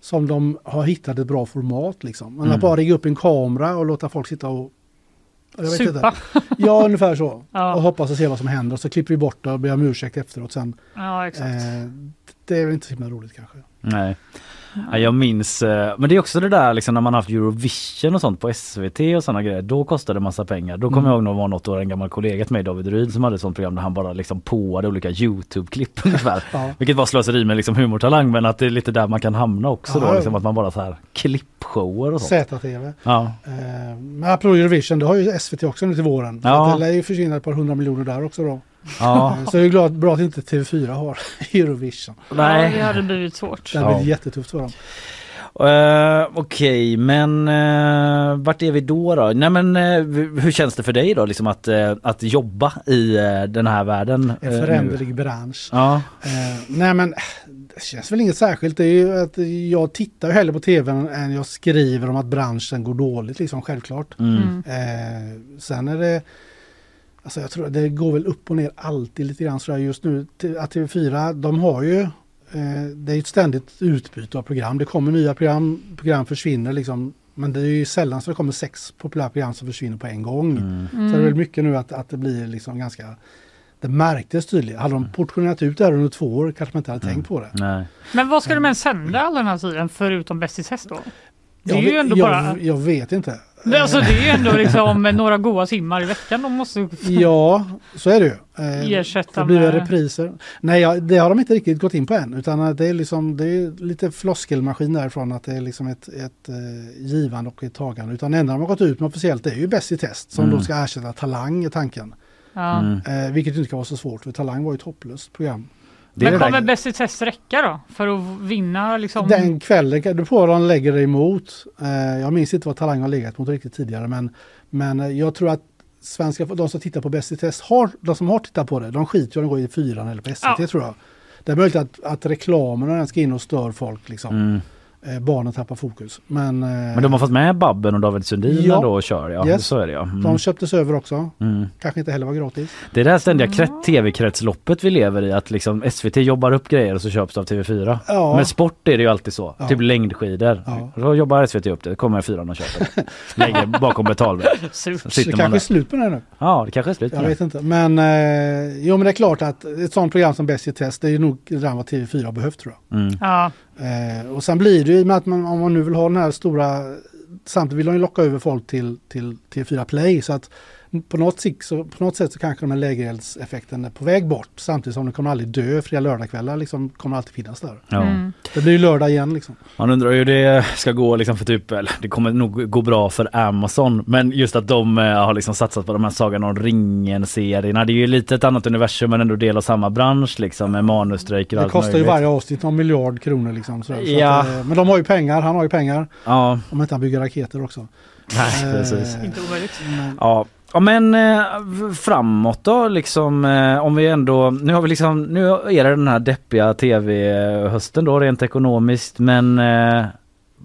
som de har hittat ett bra format liksom. Men Mm. att bara rigga upp en kamera och låta folk sitta och jag vet inte. Supa. Ja, ungefär så. Ja. Och hoppas och se vad som händer. Och så klipper vi bort det och ber om ursäkt efteråt sen. Ja, exakt. Eh, det är väl inte så himla roligt kanske. Nej. Ja, jag minns, eh, men det är också det där liksom när man haft Eurovision och sånt på SVT och sådana grejer. Då kostade det massa pengar. Då kommer Mm. jag ihåg när det var något år en gammal kollega till mig, David Ryd, som hade ett sånt program där han bara liksom påade olika Youtube-klipp ungefär. Ja. Vilket var slöseri med liksom humortalang men att det är lite där man kan hamna också Ja. då. Liksom att man bara så här klippshower och sånt. ZTV. Ja. Eh, men apropå Eurovision, det har ju SVT också nu till våren. Ja. Det lär ju försvinna ett par hundra miljoner där också då. Ja. Så jag är glad, bra att inte TV4 har Eurovision. Ja, det Nej. hade blivit svårt. Det hade Ja. blivit jättetufft för dem. Uh, Okej men uh, vart är vi då då? Nej men eh, hur känns det för dig då liksom att, eh, att jobba i den här världen? En nu? föränderlig bransch. Ja. Nej men det känns väl inget särskilt. Det är ju att jag tittar ju hellre på tv än jag skriver om att branschen går dåligt liksom självklart. Mm. Mm. Sen är det Alltså jag tror att det går väl upp och ner alltid lite grann sådär just nu. Att TV4 de har ju eh, Det är ju ett ständigt utbyte av program. Det kommer nya program, program försvinner liksom. Men det är ju sällan så det kommer sex populära program som försvinner på en gång. Mm. Så det är väl mycket nu att, att det blir liksom ganska Det märktes tydligt. Hade de portionerat ut det här under två år kanske man inte hade tänkt på det. Nej. Men vad ska de ens sända all den här tiden förutom Bäst i test då? Det är jag, ju ändå jag, bara... jag vet inte. Det, alltså, det är ju ändå liksom några goa timmar i veckan de måste Ja, så är det ju. Eh, ersätta Det blir med... repriser. Nej, ja, det har de inte riktigt gått in på än. Utan det är liksom, det är lite floskelmaskin därifrån att det är liksom ett, ett eh, givande och ett tagande. Utan det enda de har gått ut med officiellt det är ju Bäst i test som Mm. då ska ersätta Talang i tanken. Ja. Mm. Eh, vilket inte kan vara så svårt för Talang var ju ett hopplöst program. Men det kommer Bäst i test räcka då? För att vinna liksom? Den kvällen, det på de lägger det emot. Eh, jag minns inte vad Talang har legat mot riktigt tidigare men, men eh, jag tror att svenska, de som tittar på Bäst i test, har, de som har tittat på det, de skiter ju om de går i fyran eller på SVT Ja. tror jag. Det är möjligt att, att reklamen den ska in och stör folk liksom. Mm. Eh, barnen tappar fokus. Men, eh, Men de har fått med Babben och David Sundin Ja. då och kör ja. Yes. Så är det ja. Mm. de köptes över också. Mm. Kanske inte heller var gratis. Det är det här ständiga kret- tv-kretsloppet vi lever i att liksom SVT jobbar upp grejer och så köps det av TV4. Ja. Med sport är det ju alltid så. Ja. Typ längdskidor. Ja. Då jobbar SVT upp det, kommer fyran och köper det. Lägger bakom. Så Det kanske är slut på det nu. Ja det kanske är slut Jag vet inte. Men eh, jo men det är klart att ett sånt program som Bäst i test det är ju nog redan vad TV4 har behövt tror jag. Mm. Ja. Eh, och sen blir det ju i och med att man, om man nu vill ha den här stora Samtidigt vill de ju locka över folk till, till TV4 Play så att på något, sikt, så, på något sätt så kanske de här lägereldseffekten är på väg bort samtidigt som de kommer aldrig dö. Fria lördagskvällar liksom kommer alltid finnas där. Ja. Mm. Det blir ju lördag igen liksom. Man undrar hur det ska gå liksom för typ, eller det kommer nog gå bra för Amazon men just att de eh, har liksom satsat på de här Sagan om ringen-serierna. Det är ju lite ett annat universum men ändå del av samma bransch liksom med manusstrejker och Det allt kostar ju varje avsnitt någon miljard kronor liksom. Så Ja. att, eh, men de har ju pengar, han har ju pengar. Ja, Om inte han bygger raketer också. nej, precis. Eh, Inte omöjligt. men- Ja. Ja men eh, framåt då liksom eh, om vi ändå, nu har vi liksom, nu är det den här deppiga tv-hösten då rent ekonomiskt men eh,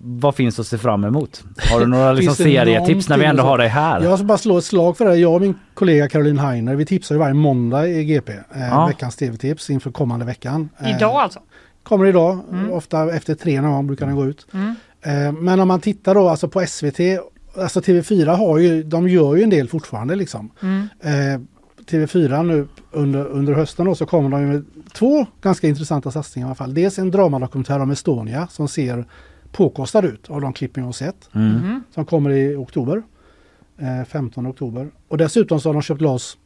vad finns att se fram emot? Har du några liksom, serietips när vi ändå har dig här? Jag ska bara slå ett slag för det. Jag och min kollega Caroline Heiner, vi tipsar ju varje måndag i GP. Eh, Ja. Veckans tv-tips inför kommande veckan. Eh, Idag alltså? Kommer idag, Mm. ofta efter tre någon gång brukar den gå ut. Mm. Eh, men om man tittar då alltså på SVT alltså TV4 har ju, de gör ju en del fortfarande liksom. Mm. Eh, TV4 nu under, under hösten då så kommer de med två ganska intressanta satsningar i alla fall. Dels en dramadokumentär om Estonia som ser påkostad ut av de klipp jag har sett. Mhm. Som kommer i oktober. Eh, 15 oktober. Och dessutom så har de köpt loss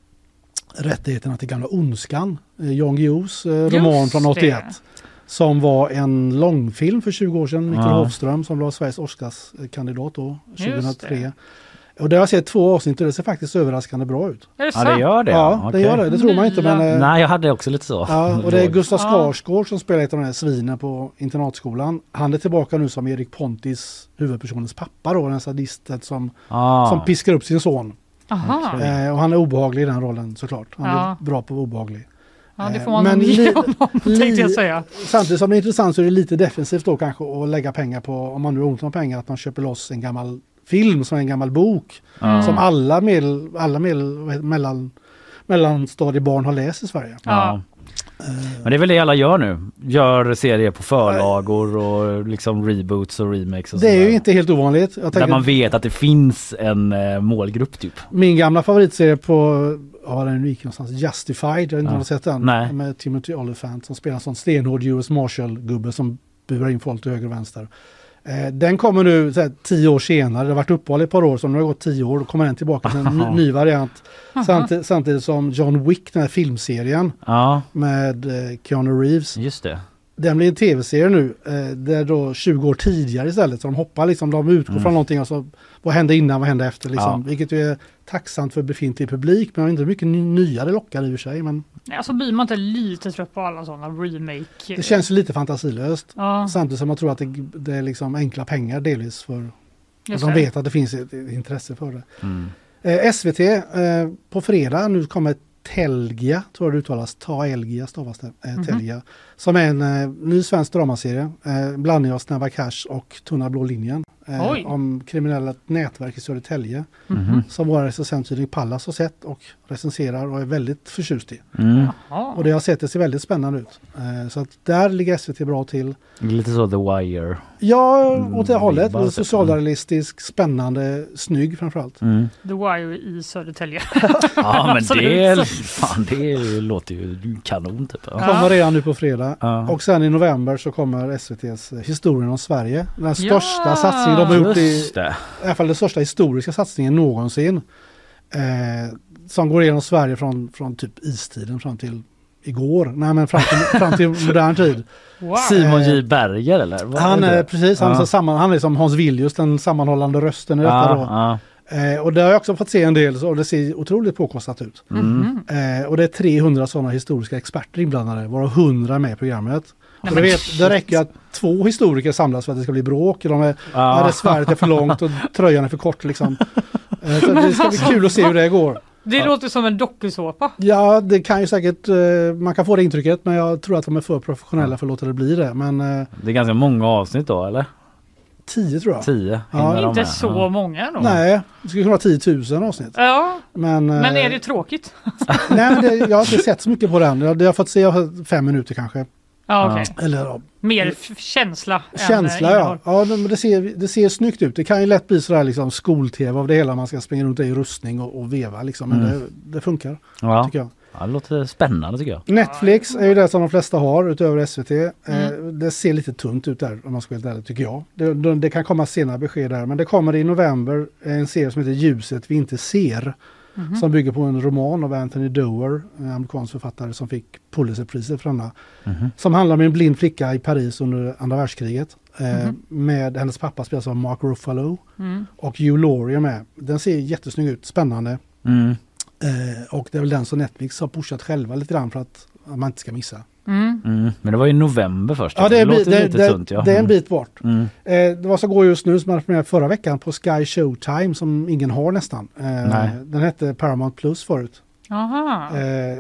rättigheterna till gamla Ondskan. Eh, Jan Guillous eh, roman Just från 81. det. Som var en långfilm för 20 år sedan. Mikael Ja. Hofström som var Sveriges Oscarskandidat då, Just 2003. det. Och det har jag sett två avsnitt och det ser faktiskt överraskande bra ut. Är det Ja det gör det? Ja, det Okej. gör det. Det tror man inte men... eh, Nej jag hade också lite så. Ja, och det är Låg. Gustav Ja. Skarsgård som spelar ett av de här svinen på internatskolan. Han är tillbaka nu som Erik Pontis, huvudpersonens pappa då, den sadisten som, Ah. som piskar upp sin son. Aha. Eh, och han är obehaglig i den rollen såklart. Han Ja. är bra på obehaglig. Ja, det Eh, får man men ge honom, tänkte jag säga. Samtidigt som det är intressant så är det lite defensivt då kanske att lägga pengar på, om man nu har ont om pengar, att man köper loss en gammal film som är en gammal bok. Ja. Som alla, medel, alla medel, mellan, mellanstadiebarn har läst i Sverige. Ja. Men det är väl det alla gör nu. Gör serier på förlagor och liksom reboots och remakes och Det är ju inte helt ovanligt. Jag Där tänker, man vet att det finns en eh, målgrupp typ. Min gamla favoritserie på, ja den gick någonstans, Justified, jag vet inte Ja. har sett den? Nej. Med Timothy Olyphant som spelar en sån stenhård US Marshal-gubbe som burar in folk till höger och vänster. Eh, den kommer nu så här, tio år senare, det har varit uppehåll i ett par år, så nu har det gått tio år, då kommer den tillbaka till en ny, ny variant. Samtidigt, samtidigt som John Wick, den här filmserien Ja, med eh, Keanu Reeves, just det. den blir en tv-serie nu, eh, där då 20 år tidigare istället, så de hoppar liksom, de utgår från någonting och så vad hände innan, vad hände efter liksom. Ja. Vilket ju är tacksamt för befintlig publik, men inte mycket ny- nya det lockar i och för sig. Men Alltså blir man inte lite trött på alla sådana remake? det känns lite fantasilöst. Ja, Samtidigt som man tror att det, det är liksom enkla pengar delvis för att de vet att det finns ett, intresse för det. Mm. Eh, SVT eh, på fredag, nu kommer Telgia, tror jag det uttalas, Taelgia stavas det, Mhm. eh, Telgia. Som är en eh, ny svensk dramaserie, eh, blandning av Snabba Cash och Tunna blå linjen. Eh, om kriminella nätverk i Södertälje. Mhm. Som vår recensent Pallas har sett och recenserar och är väldigt förtjust i. Mm. Och det jag har sett det ser väldigt spännande ut. Eh, så att där ligger SVT bra till. Lite så The Wire. Ja, Mm, åt det hållet. vibbar typ. Socialrealistisk, spännande, snygg framförallt. Mm. The Wire i Södertälje. Ja men det, fan, det låter ju kanon typ. Ja. Kommer redan nu på fredag. Ja. Och sen i november så kommer SVTs Historien om Sverige. Den största Ja! satsningen de har gjort i, i alla fall den största historiska satsningen någonsin. Eh, som går igenom Sverige från, från typ istiden fram till igår. Nej men fram till, fram till modern tid. Wow. Simon J Berger eller? Vad Han är precis, han, är Ja. så samman, han är som Hans Villius, den sammanhållande rösten i detta Ja, då. ja. Eh, och det har jag också fått se en del och det ser otroligt påkostat ut. Mm. Eh, och det är 300 sådana historiska experter inblandade, varav 100 med i programmet. Nej, du vet, det räcker att två historiker samlas för att det ska bli bråk. De är, Ja. ja. det svärdet är för långt och tröjan är för kort liksom. Eh, så det ska bli kul att se hur det går. Det låter som en dokusåpa. Ja, det kan ju säkert, eh, man kan få det intrycket men jag tror att de är för professionella för att låta det bli det. Men eh, Det är ganska många avsnitt då eller? 10 tror jag. Tio? Ja. hinner de Inte med? så Ja. många då. Nej, det skulle kunna vara 10 000 avsnitt. Ja, Men, eh, men är det tråkigt? Nej, men det, jag har inte sett så mycket på den. Jag, jag har fått se jag har fem minuter kanske. Ja, okej. Eller ja, Mer känsla än känsla eh, ja. ja men det, ser, det ser snyggt ut. Det kan ju lätt bli sådär liksom skol-tv av det hela. Man ska springa runt i rustning och, och veva liksom. Men Mm. det, det funkar Ja. tycker jag. Ja, det låter spännande tycker jag. Netflix är ju det som de flesta har utöver SVT. Eh, Mm. det ser lite tunt ut där om man ska vara helt ärlig tycker jag. Det, det, kan komma senare besked där. Men det kommer i november en serie som heter Ljuset vi inte ser. Mhm. Som bygger på en roman av Anthony Doerr, en amerikansk författare som fick Pulitzerpriset för denna. Mhm. Som handlar om en blind flicka i Paris under andra världskriget. Mhm. Med hennes pappa spelas av Mark Ruffalo Mm. och Hugh Laurie är med. Den ser jättesnygg ut, spännande. Mm. Eh, och det är väl den som Netflix har pushat själva lite grann för att man inte ska missa. Mm. Mm. Men det var i november först. Ja, det är, en bit, låter det, lite det, tunt ja. det är en bit bort. Mm. Eh, det var som går just nu som hade premiär förra veckan på Sky Showtime som ingen har nästan. Eh, Nej. den hette Paramount Plus förut. Aha. Eh,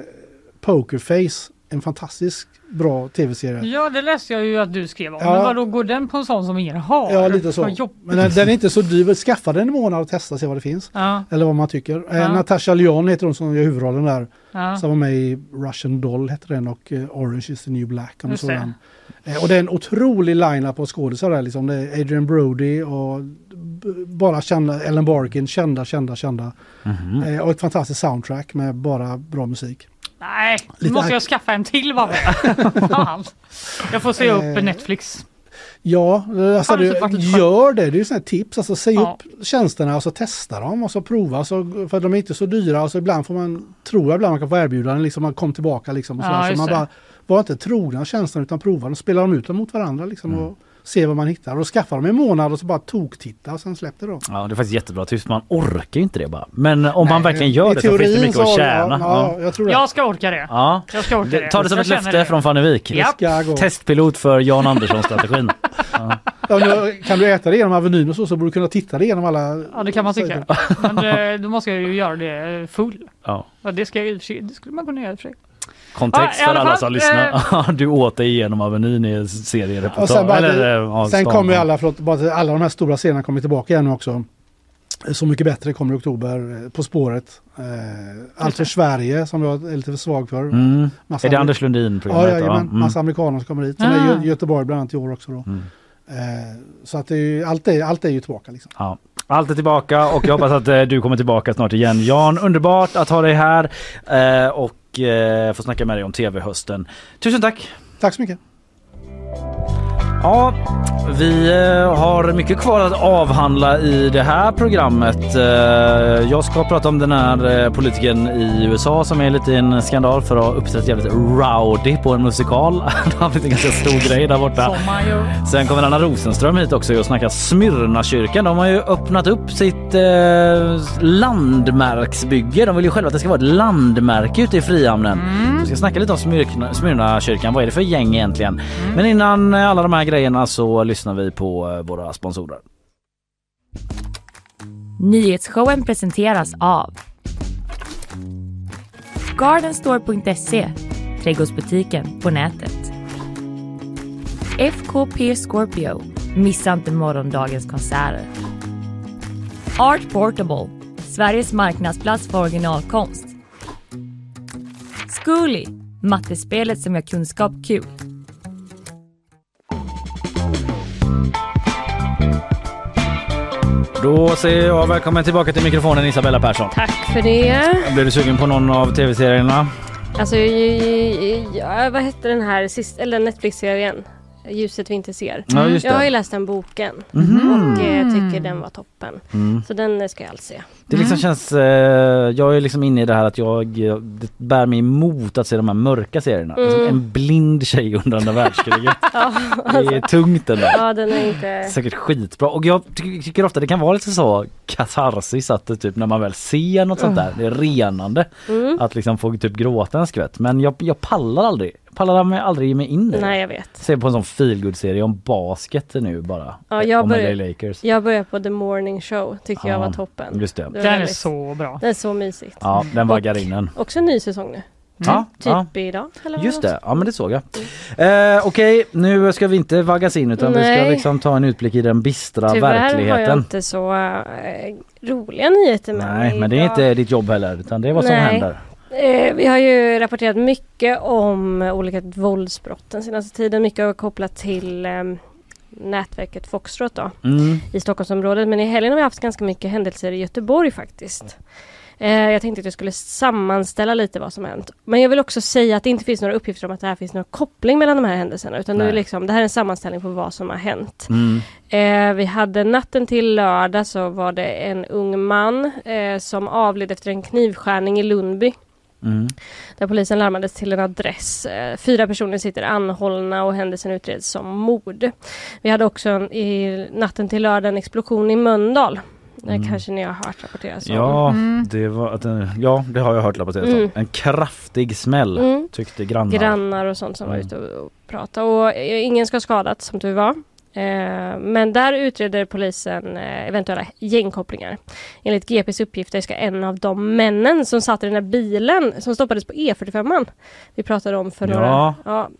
Pokerface en fantastisk bra tv-serie. Ja, det läste jag ju att du skrev om. Ja. Men vadå, går den på en sån som ingen har? Ja, lite så. Men den, den är inte så dyr. Skaffa den en månad och testa och se vad det finns. Ja, Eller vad man tycker. Eh, Ja. Natasha Lyon heter hon som gör huvudrollen där. ja. Som var med i Russian Doll hette den och eh, Orange is the new black. Om det. den. Eh, och det är en otrolig line-up av skådisar där. Liksom. Det är Adrian Brody och bara kända, Ellen Barkin, kända, kända, kända. Mhm. Eh, och ett fantastiskt soundtrack med bara bra musik. Nej, nu måste jag skaffa en till bara. Fan. jag får se upp Eh, Netflix. Ja, alltså du gör det. Det är ju sådana här tips. Alltså, säg Ja. upp tjänsterna och så testa dem och så prova. Så, för de är inte så dyra. Och så ibland får man, tror jag ibland man kan få erbjudanden. Liksom, man kom tillbaka liksom. Och Ja, så man bara, var inte trogna tjänsterna utan prova dem. Spela dem ut dem mot varandra liksom. Mm. Och se vad man hittar. Och skaffa dem i en månad och så bara tok-titta och sen släpp det då. Ja det är faktiskt jättebra tips. Man orkar ju inte det bara. Men om man Nej, verkligen i gör det så finns det mycket att tjäna. Ja, Ja. ja, jag tror det. Jag ska orka det. Ja. Jag ska orka det. Ta det som Jag ett löfte det. från. Ja. Gå. Testpilot för Jan Andersson-strategin. Ja, nu, kan du äta det genom Avenyn och så, så borde du kunna titta det genom alla... Ja, det kan man tycka. Men det, då måste jag ju göra det full. Ja. Ja, det, ska jag, det skulle man kunna göra i och för sig. Kontext Ja, för alla som lyssnar. du åt dig igenom Avenyn i seriereportage. Och sen bara- Eller, ja, Sen kommer ju alla, förlåt, bara, alla de här stora serierna kommer tillbaka igen också. Så mycket bättre kommer i oktober. eh, På spåret. Eh, allt för Sverige som jag är lite för svag för. Mm. Är det Anders Lundin-programmet? Ja, jajamän. Mm. Massa amerikaner som kommer hit. Som Ah. är i Gö- Göteborg bland annat i år också. Då. Mm. Eh, så att det är ju, allt, är, allt är ju tillbaka. Liksom. Ja. Allt är tillbaka och jag hoppas att eh, du kommer tillbaka snart igen. Jan, underbart att ha dig här eh, och eh, få snacka med dig om tv-hösten. Tusen tack! Tack så mycket. Ja, vi eh, har mycket kvar att avhandla i det här programmet. Eh, Jag ska prata om den här eh, politikern i USA som är lite i en skandal för att ha uppträtt jävligt rowdy på en musikal. Det har blivit en ganska stor grej där borta. Sen kommer Anna Rosenström hit också och snackar Smyrnakyrkan. De har ju öppnat upp sitt landmärksbygge. De vill ju själva att det ska vara ett landmärke ute i Frihamnen. Mm. Vi ska snacka lite om Smyrna, Smyrnakyrkan. Vad är det för gäng egentligen? Men innan alla de här grejerna så lyssnar vi på eh, våra sponsorer. Nyhetsshowen presenteras av Gardenstore.se Trädgårdsbutiken på nätet. FKP Scorpio. Missa inte morgondagens konserter. Art Portable. Sveriges marknadsplats för originalkonst. Zcooly. Mattespelet som gör kunskap kul. Då säger jag välkommen tillbaka till mikrofonen Isabella Persson. Tack för det. Blev du sugen på någon av tv-serierna? Alltså, ja, vad hette den här sist, eller Netflix-serien? Ljuset vi inte ser. Ja just Jag har ju läst den boken Mhm. och eh, tycker den var toppen. Mm. Så den eh, ska jag alls se. Det liksom känns, eh, jag är liksom inne i det här att jag, jag det bär mig emot att se de här mörka serierna. Mm. Som en blind tjej under andra världskriget. Det är tungt ändå. ja den är inte... Säkert skitbra och jag ty- tycker ofta det kan vara lite så katarsis att det typ när man väl ser något sånt där, det är renande Mm. att liksom få typ gråta en skvätt. Men jag, jag pallar aldrig, pallar mig aldrig ge mig in i det. Nej jag vet. Se på en sån feelgood-serie om basket nu bara. Ja, jag LA Lakers. Jag börjar på The Morning Show, tycker jag Ja, var toppen. Just det. Det var Den är väldigt- så bra. Det är så mysigt. Ja, den var Och- garinen. Också en ny säsong nu. Ja, Typ ja. idag. Eller Just det, ja men det såg jag. Eh, Okej, nu ska vi inte vaggas in utan vi ska Nej. liksom ta en utblick i den bistra Tyvärr har jag verkligheten. inte så eh, roliga nyheter med Nej, mig men det är idag. inte ditt jobb heller utan det är vad som Nej. händer. Eh, vi har ju rapporterat mycket om olika våldsbrott den senaste tiden. Mycket har kopplat till eh, nätverket Foxtrot då, Mm. i Stockholmsområdet. Men i helgen har vi haft ganska mycket händelser i Göteborg faktiskt. Eh, jag tänkte att jag skulle sammanställa lite vad som hänt. Men jag vill också säga att det inte finns några uppgifter om att det här finns någon koppling mellan de här händelserna. Utan nu är liksom, det här är en sammanställning på vad som har hänt. Mm. Eh, vi hade natten till lördag så var det en ung man eh, som avled efter en knivskärning i Lundby. Mm. Där polisen larmades till en adress. Eh, Fyra personer sitter anhållna och händelsen utreds som mord. Vi hade också en, i natten till lördag en explosion i Mölndal. Det Mm. kanske ni har hört rapporteras om. Ja, Mm. det var att den, ja, det har jag hört rapporteras om. Mm. En kraftig smäll Mm. tyckte grannar. Grannar och sånt som var Mm. ute och, och pratade. Och eh, ingen ska ha skadats som tur var. Eh, Men där utreder polisen eh, eventuella gängkopplingar. Enligt GPs uppgifter ska en av de männen som satt i den här bilen som stoppades på E45 vi pratade om för några, Ja. ja,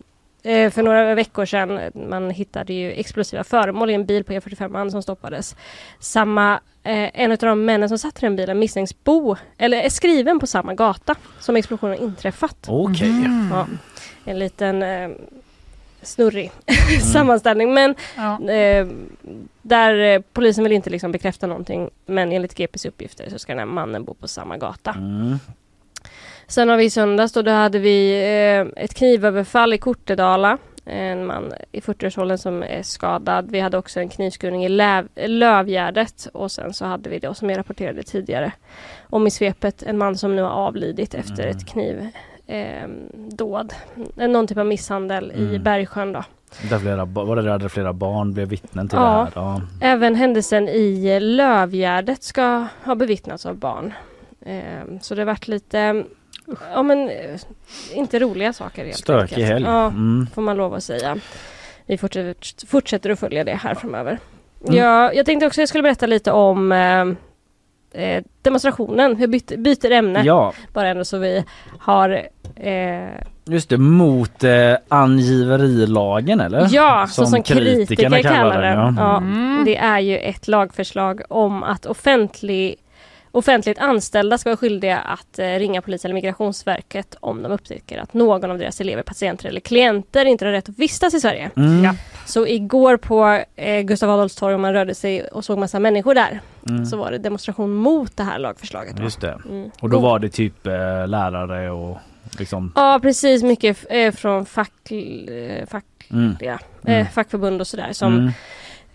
eh, för några veckor sedan. Man hittade ju explosiva föremål i en bil på E45 som stoppades. Samma, eh, en av de männen som satt i den bilen misstänks bo, eller är skriven på samma gata som explosionen inträffat. Okej. Ja, en liten eh, snurrig sammanställning. Men Ja. eh, där eh, polisen vill inte liksom bekräfta någonting. Men enligt GPs uppgifter så ska den här mannen bo på samma gata. Mm. Sen har vi i söndags då, då hade vi eh, ett knivöverfall i Kortedala. En man i 40-årsåldern som är skadad. Vi hade också en knivskurning i Löv, Lövgärdet och sen så hade vi då som jag rapporterade tidigare om i svepet en man som nu har avlidit efter Mm. ett knivdåd. Eh, dåd. Någon typ av misshandel i Mm. Bergsjön då. Där flera, var det där flera barn blev vittnen till Ja. det här? Ja. Även händelsen i Lövgärdet ska ha bevittnats av barn. Eh, så det har varit lite, ja men eh, inte roliga saker. helt Stökig helg. Ja, Mm. får man lov att säga. Vi fortsätter, fortsätter att följa det här framöver. Mm. Jag, jag tänkte också jag skulle berätta lite om eh, eh, demonstrationen. Vi byter, byter ämne Ja, bara ändå så vi har eh, just det. Mot eh, angiverilagen eller? Ja, så Som som kritikerna kritikerna kallar kallar den, den. ja. Ja, Mm. Det är ju ett lagförslag om att offentlig, offentligt anställda ska vara skyldiga att eh, ringa polis eller migrationsverket om de upptäcker att någon av deras elever, patienter eller klienter inte har rätt att vistas i Sverige. Mm. Ja. Så igår på eh, Gustav Adolfs torg, om man rörde sig och såg massa människor där, Mm. så var det demonstration mot det här lagförslaget. då. Just det. Mm. Och då var det typ eh, lärare och liksom... Ja, precis. Mycket eh, från fack, eh, fackliga Mm. eh, fackförbund och sådär som Mm.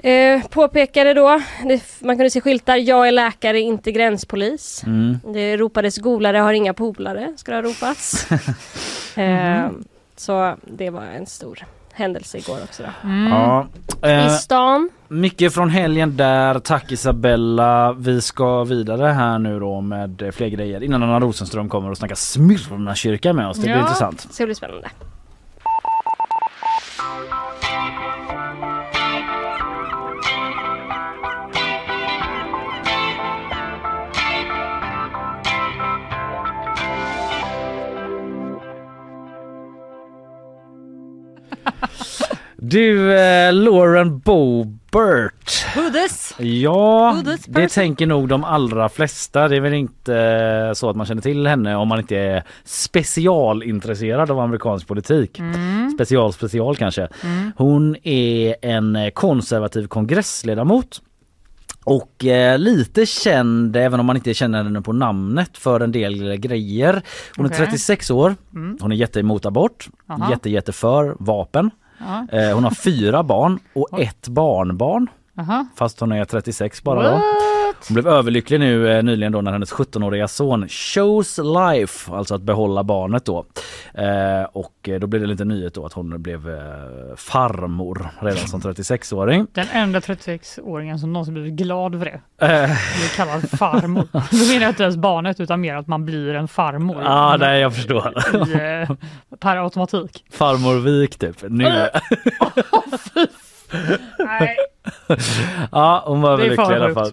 Eh, påpekade då, det, man kunde se skyltar, jag är läkare, inte gränspolis. Mm. Det ropades golare har inga polare, ska det ha ropats. eh, så det var en stor händelse igår också. Då. Mm. Ja. Eh, I stan, mycket från helgen där. Tack Isabella. Vi ska vidare här nu då med fler grejer innan Anna Rosenström kommer och snackar Smyrna kyrka med oss. Det blir Ja. intressant. så det blir spännande. Du, eh, Lauren Boebert. Who this? Ja, Who this det person? tänker nog de allra flesta. Det är väl inte eh, så att man känner till henne om man inte är specialintresserad av amerikansk politik. Mm. Special special kanske. Hon är en eh, konservativ kongressledamot. Och eh, lite känd, även om man inte känner henne på namnet, för en del grejer. Hon är Okej. 36 år, Mm. hon är jätte emot abort, Aha. jätte, jätte för vapen. Ja. Eh, hon har fyra barn och ett barnbarn. Aha. Fast hon är 36 bara då. What? Hon blev överlycklig nu eh, nyligen då när hennes 17-åriga son shows life, alltså att behålla barnet då. Eh, och eh, då blev det lite nyhet då att hon blev eh, farmor redan som 36-åring. Den enda 36-åringen som någonsin blivit glad för det. Eh, Blir kallad farmor. Då menar jag inte ens barnet utan mer att man blir en farmor. Ja, nej jag förstår. I, eh, per automatik. Farmor Vik typ. Nu. Nej. Ja, hon var Det är överlycklig i alla fall.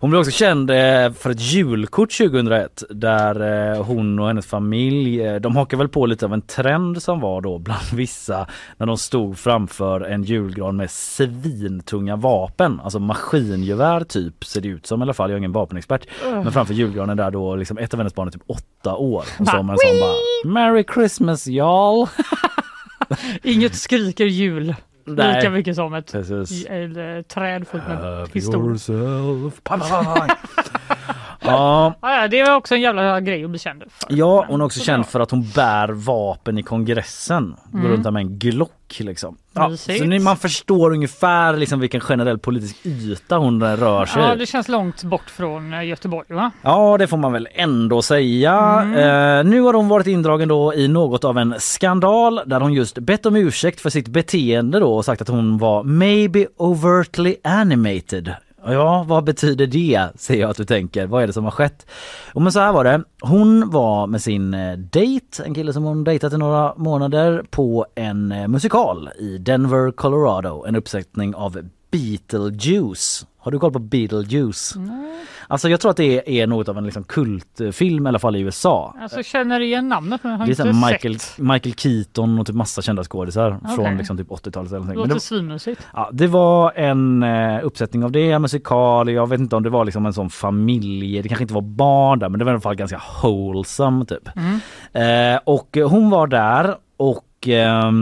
Hon blev också känd eh, för ett julkort 2001 där eh, hon och hennes familj, eh, de hakar väl på lite av en trend som var då bland vissa när de stod framför en julgran med svintunga vapen, alltså maskingevär typ ser det ut som i alla fall, jag är ingen vapenexpert. Men framför julgranen där då liksom ett av hennes barn är typ åtta år och så har man en sån bara Merry Christmas y'all! Inget skriker jul Nej. lika mycket som ett Precis. eller, träd fullt med Have pistoler. yourself. Ja, Ja, det var också en jävla grej att bli känd för. Ja, hon är också Så känd för att hon bär vapen i kongressen. Går Mm. runt där med en Glock liksom. Ja, så ni, man förstår ungefär liksom vilken generell politisk yta hon rör sig Ja, det känns långt bort från eh, Göteborg va? Ja, det får man väl ändå säga. Mm. Eh, nu har hon varit indragen då i något av en skandal där hon just bett om ursäkt för sitt beteende då och sagt att hon var maybe overtly animated. Ja, vad betyder det? säger jag att du tänker. Vad är det som har skett? Och men så här var det. Hon var med sin eh, dejt, en kille som hon dejtat i några månader, på en eh, musikal i Denver, Colorado. En uppsättning av Beetlejuice. Har du koll på Beetlejuice? Nej. Alltså jag tror att det är något av en liksom kultfilm i alla fall i USA. Alltså känner igen namnet men har Det är inte Michael, sett. Michael Keaton och typ massa kända skådisar Okej. från liksom typ 80-talet eller någonting. Låter svinmysigt. ja, det var en eh, uppsättning av det, musikal, jag vet inte om det var liksom en sån familj, det kanske inte var barn där men det var i alla fall ganska wholesome typ. Mm. Eh, och hon var där och eh,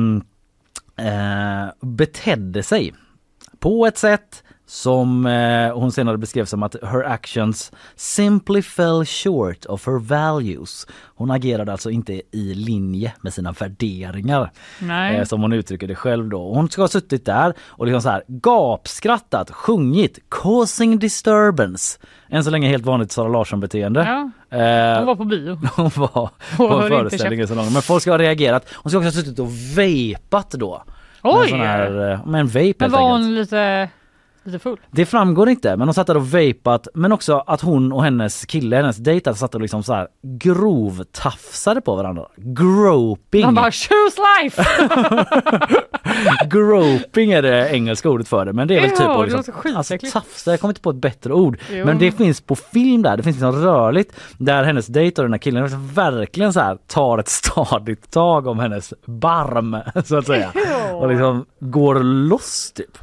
betedde sig på ett sätt som eh, hon senare beskrev som att her actions simply fell short of her values. Hon agerade alltså inte i linje med sina värderingar. Eh, som hon uttrycker det själv då. Hon ska ha suttit där och liksom så här gapskrattat, sjungit, causing disturbance. Än så länge helt vanligt Sara Larsson beteende. Ja, Eh, hon var på bio. hon var på hör en inte föreställning i salongen. Men folk ska ha reagerat. Hon ska också ha suttit och vapat då. Oj! här, eh, med en vape Men var hon lite, lite full? Det framgår inte men hon satt där och vapat men också att hon och hennes kille, hennes dejt, satt och liksom så här grovtafsade på varandra. Groping. De bara choose life! Groping är det engelska ordet för det men det är väl typ låter liksom, alltså, tafsa, jag kommer inte på ett bättre ord. Jo. Men det finns på film där, det finns liksom rörligt där hennes dejt och den här killen liksom verkligen så här tar ett stadigt tag om hennes barm så att säga. Och liksom går loss typ.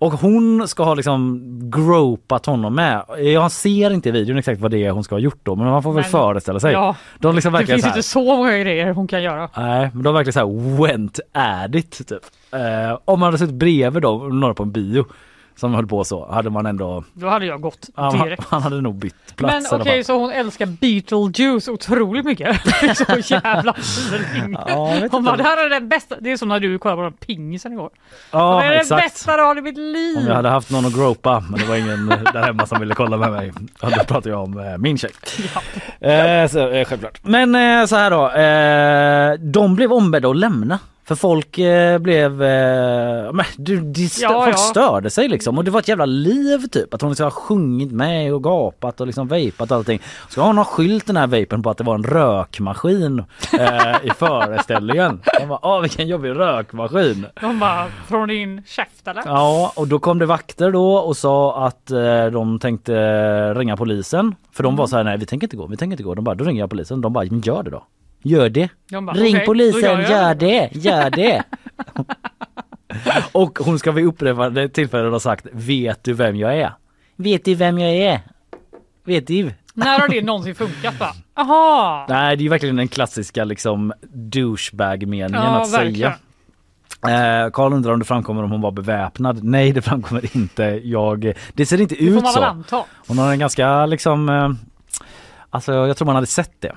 Och hon ska ha liksom gropat honom med. Jag ser inte i videon exakt vad det är hon ska ha gjort då men man får väl Men- föreställa sig. Ja, De liksom det finns så här, inte så många grejer hon kan göra. Nej, men de verkligen så här went at it typ. Eh, om man hade suttit bredvid då, några på en bio som höll på så, hade man ändå, Då hade jag gått ja, direkt. man hade nog bytt Men plats alla okej, fall. så hon älskar Beetlejuice otroligt mycket. Det är så jävla feeling. Ja, Hon bara, det här är den bästa. Det är som när du kollade på den pingisen igår. Ja, det är den exakt. bästa dagen i mitt liv. Om jag hade haft någon att gropa, men det var ingen där hemma som ville kolla med mig. Ja, Då pratar jag om eh, min tjej. Eh, så, eh, självklart. Men eh, så här då, eh, de blev ombedda att lämna. För folk eh, blev, eh, men, du, de stö- Ja, folk ja. störde sig liksom och det var ett jävla liv typ. Att hon liksom har sjungit med och gapat och liksom vapat och allting. Så hon har skylt den här vapen på att det var en rökmaskin eh, i föreställningen. De bara, åh vilken jobbig rökmaskin. De bara, från din käft eller? Ja, och då kom det vakter då och sa att eh, de tänkte ringa polisen. För de var så här, nej vi tänker inte gå, vi tänker inte gå. De bara, då ringer jag polisen. De bara, gör det då. Gör det. De bara, Ring okej, polisen, gör gör det, gör det. och hon ska vid upprepade tillfällen ha sagt, vet du vem jag är? Vet du vem jag är? Vet du? När har det någonsin funkat va? Aha! Nej, det är ju verkligen den klassiska liksom douchebag-meningen Ja, att verkligen. säga. Eh, Karl undrar om det framkommer om hon var beväpnad. Nej, det framkommer inte. Jag, det ser inte Det ut så. anta. Hon har en ganska liksom, eh, alltså jag tror man hade sett det.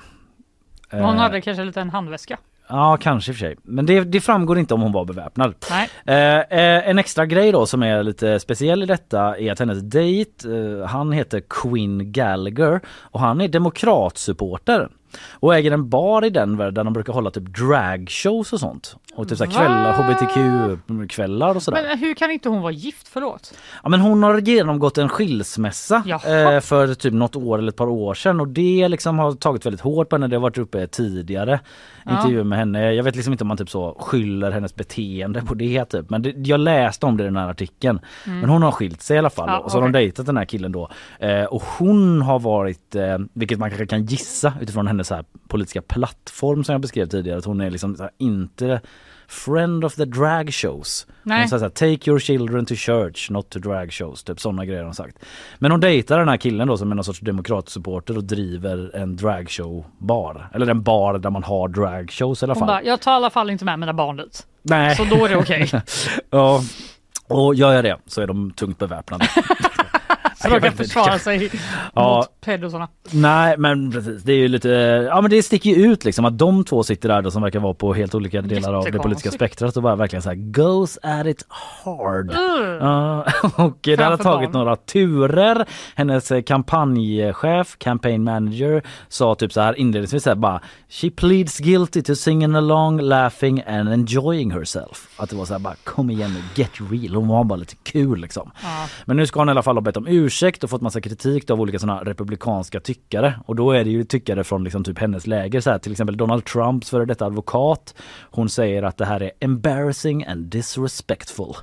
Men Hon Eh, hade kanske en handväska. Ja, kanske i och för sig. Men det, det framgår inte om hon var beväpnad. Nej. Eh, eh, en extra grej då som är lite speciell i detta är att hennes dejt, eh, han heter Quinn Gallagher och han är demokratsupporter och äger en bar i Denver där de brukar hålla typ dragshows och sånt. Och typ så här Va? kvällar, hbtq-kvällar och sådär. Men hur kan inte hon vara gift? Förlåt. Ja, men hon har genomgått en skilsmässa eh, för typ något år eller ett par år sedan och det liksom har tagit väldigt hårt på henne. Det har varit uppe tidigare Ja. intervjuer med henne. Jag vet liksom inte om man typ så skyller hennes beteende på det typ. Men det, jag läste om det i den här artikeln. Men hon har skilt sig i alla fall. Mm. Ja, och så har de dejtat den här killen då. Eh, och hon har varit, eh, vilket man kanske kan gissa utifrån hennes här politiska plattform som jag beskrev tidigare. Att hon är liksom inte friend of the drag shows. Nej. Hon säger take your children to church, not to drag shows. Typ sådana grejer har hon sagt. Men hon dejtar den här killen då som är någon sorts demokratsupporter och driver en dragshow-bar. Eller en bar där man har dragshows i alla Hon fall. bara, jag tar i alla fall inte med mina barn dit. Nej. Så då är det okej. Ja. Och gör jag det så är de tungt beväpnade. Så de kan försvara sig Ja. mot pedosarna. Nej men precis, det är ju lite, ja men det sticker ju ut liksom att de två sitter där då som verkar vara på helt olika delar av det politiska spektrat och bara verkligen så här goes at it hard. Uh. Och det har tagit några turer. Hennes eh, kampanjchef, campaign manager, sa typ så här inledningsvis så här bara She pleads guilty to singing along, laughing and enjoying herself. Att det var så här bara kom igen nu, get real. Hon var bara lite kul liksom. Ja. Men nu ska hon i alla fall ha bett om ursäkt och fått massa kritik av olika sådana republikanska tyckare. Och då är det ju tyckare från liksom typ hennes läger. Så här, till exempel Donald Trumps före detta advokat. Hon säger att det här är embarrassing and disrespectful.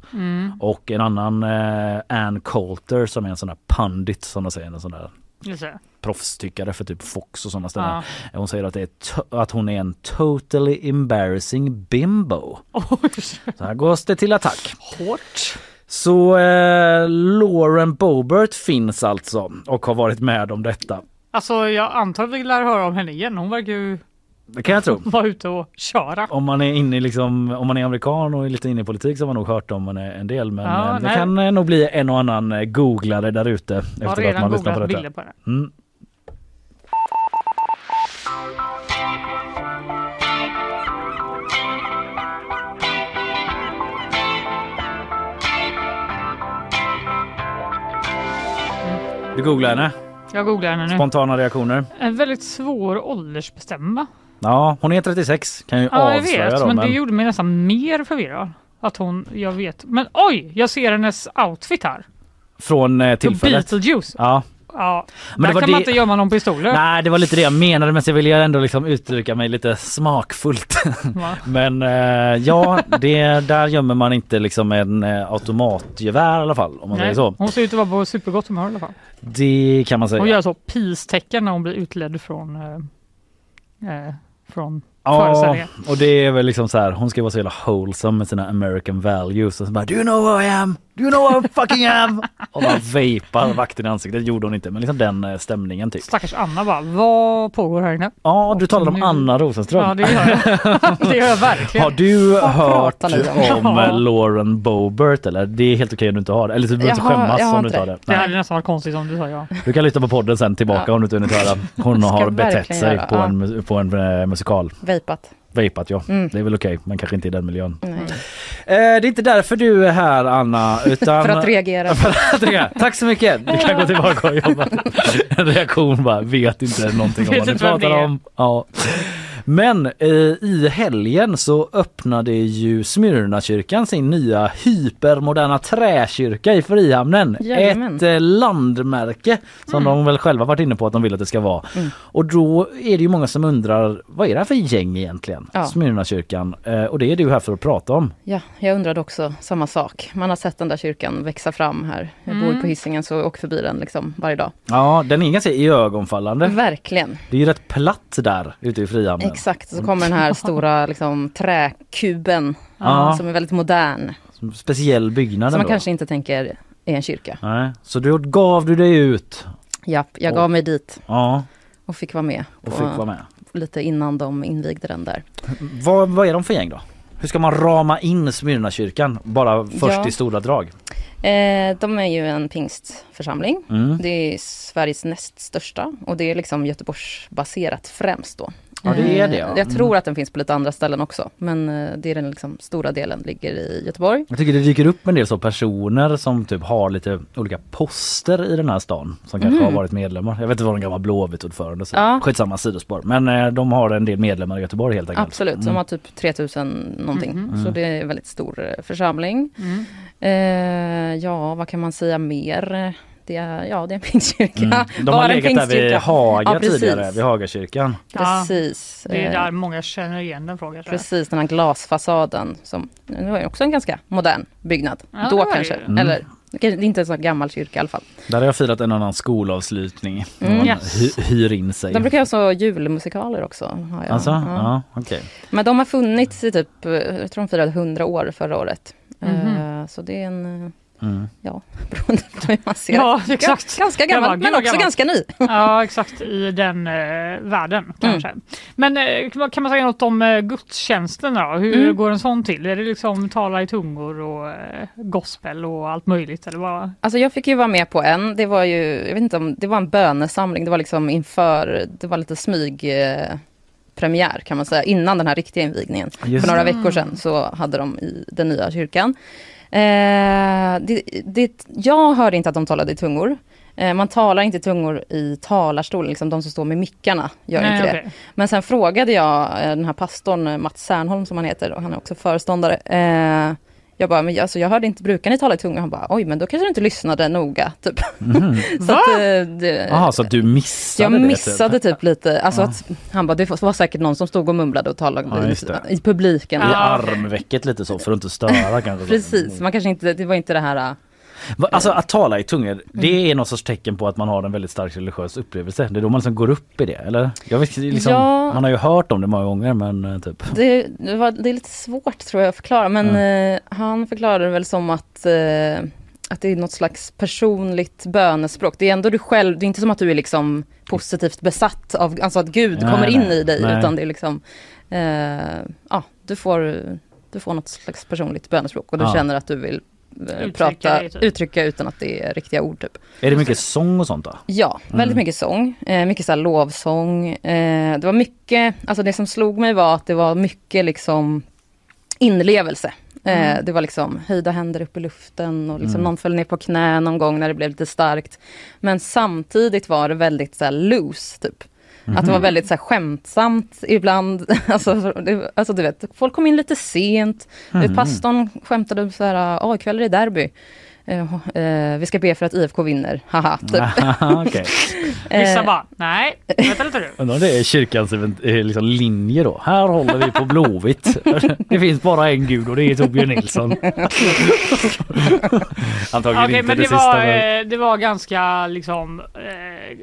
Och en annan eh, Ann Coulter som är en sån där pundit som de säger, en sån där proffstyckare för typ Fox och sådana ställen. Ja. Hon säger att, det är att hon är en totally embarrassing bimbo. Oj, Så här gås det till attack. hårt. Så eh, Lauren Boebert finns alltså och har varit med om detta. Alltså jag antar att vi lär höra om henne igen. Hon verkar ju Det kan jag tro. vara ute och köra. Om man är inne liksom, om man är amerikan och är lite inne i politik så har man nog hört om henne en del men Ja, eh, det nej. kan eh, nog bli en och annan eh, googlare där ute efter att man lyssnar på detta. på henne. Mm. Du googlar henne? Jag googlar henne nu. Spontana reaktioner? En väldigt svår åldersbestämma. Ja, hon är 36 kan ju Ja jag avslöja vet då, men det gjorde mig nästan mer förvirrad. Att hon, jag vet. Men oj! Jag ser hennes outfit här. Från eh, tillfället. Beetlejuice. Ja, Ja. Men det Där var kan man det- inte gömma någon pistoler. Nej det var lite det jag menade men så vill jag ändå liksom uttrycka mig lite smakfullt. Va? men eh, ja, det, där gömmer man inte liksom en eh, automatgevär i alla fall om man Nej, säger så. Hon ser ut att vara på supergott humör i alla fall. Det kan man säga. Hon gör så peace-tecken när hon blir utledd från, eh, eh, från Ja, och det är väl liksom så här, hon ska vara så jävla wholesome med sina American values och så bara Do you know who I am? Do you know who I fucking am? Och bara vapar vakten i ansiktet, det gjorde hon inte men liksom den eh, stämningen typ. Stackars Anna bara, vad pågår här inne? Ja, du talade om nu- Anna Rosenström. Ja det gör jag. det gör jag verkligen. Har du hört prata lite om. Ja. eh, Lauren Boebert eller? Det är helt okej om du inte har det. Eller du behöver inte Jag skämmas jag om du inte har det. Det hade nästan varit konstigt om du sa ja. Du kan lyssna på podden sen tillbaka Ja. om du inte hunnit höra. Hon har betett sig på, en, på en eh, musikal. Vapat. Vapat ja. Mm. Det är väl okej men kanske inte i den miljön. Nej. Eh, det är inte därför du är här Anna utan För att reagera. För att reagera. Tack så mycket! Du kan gå tillbaka och jobba. En reaktion bara, vet inte någonting om vad ni pratar om. Ja. Men eh, i helgen så öppnade ju Smyrnakyrkan sin nya hypermoderna träkyrka i Frihamnen. Jajamän. Ett eh, landmärke som Mm. de väl själva varit inne på att de vill att det ska vara. Mm. Och då är det ju många som undrar, vad är det här för gäng egentligen? Ja. Smyrnakyrkan. Eh, och det är du här för att prata om. Ja, jag undrade också samma sak. Man har sett den där kyrkan växa fram här. Jag bor Mm. på Hisingen så jag åker förbi den liksom varje dag. Ja, den är ganska iögonfallande. Verkligen. Det är ju rätt platt där ute i Frihamnen. Exakt, så kommer den här stora liksom, träkuben Ja. som är väldigt modern. Speciell byggnad Som man ändå. kanske inte tänker är en kyrka. Nej. Så då gav du dig ut Japp, jag Och- gav mig dit ja, och fick vara med. och fick vara med. Lite innan de invigde den där. Vad, vad är de för gäng då? Hur ska man rama in Smyrnakyrkan? Bara först Ja. i stora drag. Eh, de är ju en pingstförsamling. Mm. Det är Sveriges näst största och det är liksom Göteborgsbaserat främst då. Ja, det är det, Eh, ja. Jag Mm. tror att den finns på lite andra ställen också. Men eh, det är den liksom stora delen ligger i Göteborg. Jag tycker det dyker upp en del så personer som typ har lite olika poster i den här stan som kanske Mhm. har varit medlemmar. Jag vet inte vad en gammal Blåvitt-ordförande så. Ja. Skitsamma sidospår. Men eh, de har en del medlemmar i Göteborg helt enkelt. Absolut, Mm. de har typ 3000 någonting. Mhm. Så det är en väldigt stor eh, församling. Mm. Eh, ja, vad kan man säga mer? Är, ja, det är en pingstkyrka. Mm. De Bara har en legat där vid. Haga Ja, tidigare, vid Hagakyrkan. Ja, Precis. Det är Eh, där många känner igen den frågan. Precis, den här glasfasaden. Som, det var ju också en ganska modern byggnad. Ja, Då kanske. Mm. Eller det är inte en sån gammal kyrka i alla fall. Där har jag firat en annan skolavslutning. Mm. Man Yes. hy- hyr in sig. De brukar ha så julmusikaler också. Har jag. Alltså, Ja. ja, okej. Men de har funnits i typ, eh, jag tror de firade 100 år förra året. Mhm. Eh, Så det är en, eh, ja, beroende på hur man ser Ja, det. exakt. Ganska gammal, men också gammal. ganska ny. Ja, exakt i den eh, världen kanske. Men eh, kan man- kan man säga något om eh, gudstjänsterna då? Hur Mm. går en sån till? Är det liksom tala i tungor och eh, gospel och allt möjligt? Eller vad? Alltså jag fick ju vara med på en, det var ju, jag vet inte om, det var en bönesamling, det var liksom inför, det var lite smyg eh, premiär kan man säga, innan den här riktiga invigningen. Just För några det. veckor sedan så hade de i den nya kyrkan. Eh, det, det, jag hörde inte att de talade i tungor. Eh, man talar inte i tungor i talarstolen, liksom de som står med mickarna gör Nej, inte det. okej. Men sen frågade jag eh, den här pastorn, Mats Särnholm som han heter, och han är också föreståndare. Eh, jag bara, men alltså, jag hörde inte, brukar ni tala i tungor? Han bara, oj men då kanske du inte lyssnade noga. Typ. så att, eh, det, Jaha, så att du missade jag det? missade typ lite, alltså att, han bara, det var säkert någon som stod och mumlade och talade Ja, i, i publiken. I okej. armvecket lite så för att inte störa kanske. Precis, man kanske inte, det var inte det här Alltså att tala i tungor, det är något sorts tecken på att man har en väldigt stark religiös upplevelse. Det är då man liksom går upp i det, eller? Jag vet, liksom, Ja. Man har ju hört om det många gånger men eh, typ. det, det, var, det är lite svårt tror jag att förklara men eh, han förklarade det väl som att eh, att det är något slags personligt bönespråk. Det är ändå du själv, det är inte som att du är liksom positivt besatt av, alltså att Gud Nej, kommer in nej, i dig nej. utan det är liksom, eh, ja du får, du får något slags personligt bönespråk och du Ja. känner att du vill Uttrycka prata, typ. uttrycka utan att det är riktiga ord typ. Är det mycket sång och sånt då? Ja, väldigt mycket sång. Eh, mycket så här lovsång. Eh, det var mycket, alltså det som slog mig var att det var mycket liksom inlevelse. Eh, Det var liksom höjda händer upp i luften och liksom någon föll ner på knä någon gång när det blev lite starkt. Men samtidigt var det väldigt så här loose typ. Att det var väldigt så här skämtsamt ibland. Alltså, det, alltså du vet, folk kom in lite sent. Mm. Pastorn skämtade så här, åh ikväll är det derby. Eh, eh, vi ska be för att IFK vinner, haha. Typ. Vissa bara, nej, vänta lite du. Undrar det är kyrkans liksom, linje då. Här håller vi på Blåvitt. det finns bara en gud och det är Torbjörn Nilsson. Antagligen Okej, inte men det, det sista. var, men- det var ganska liksom eh,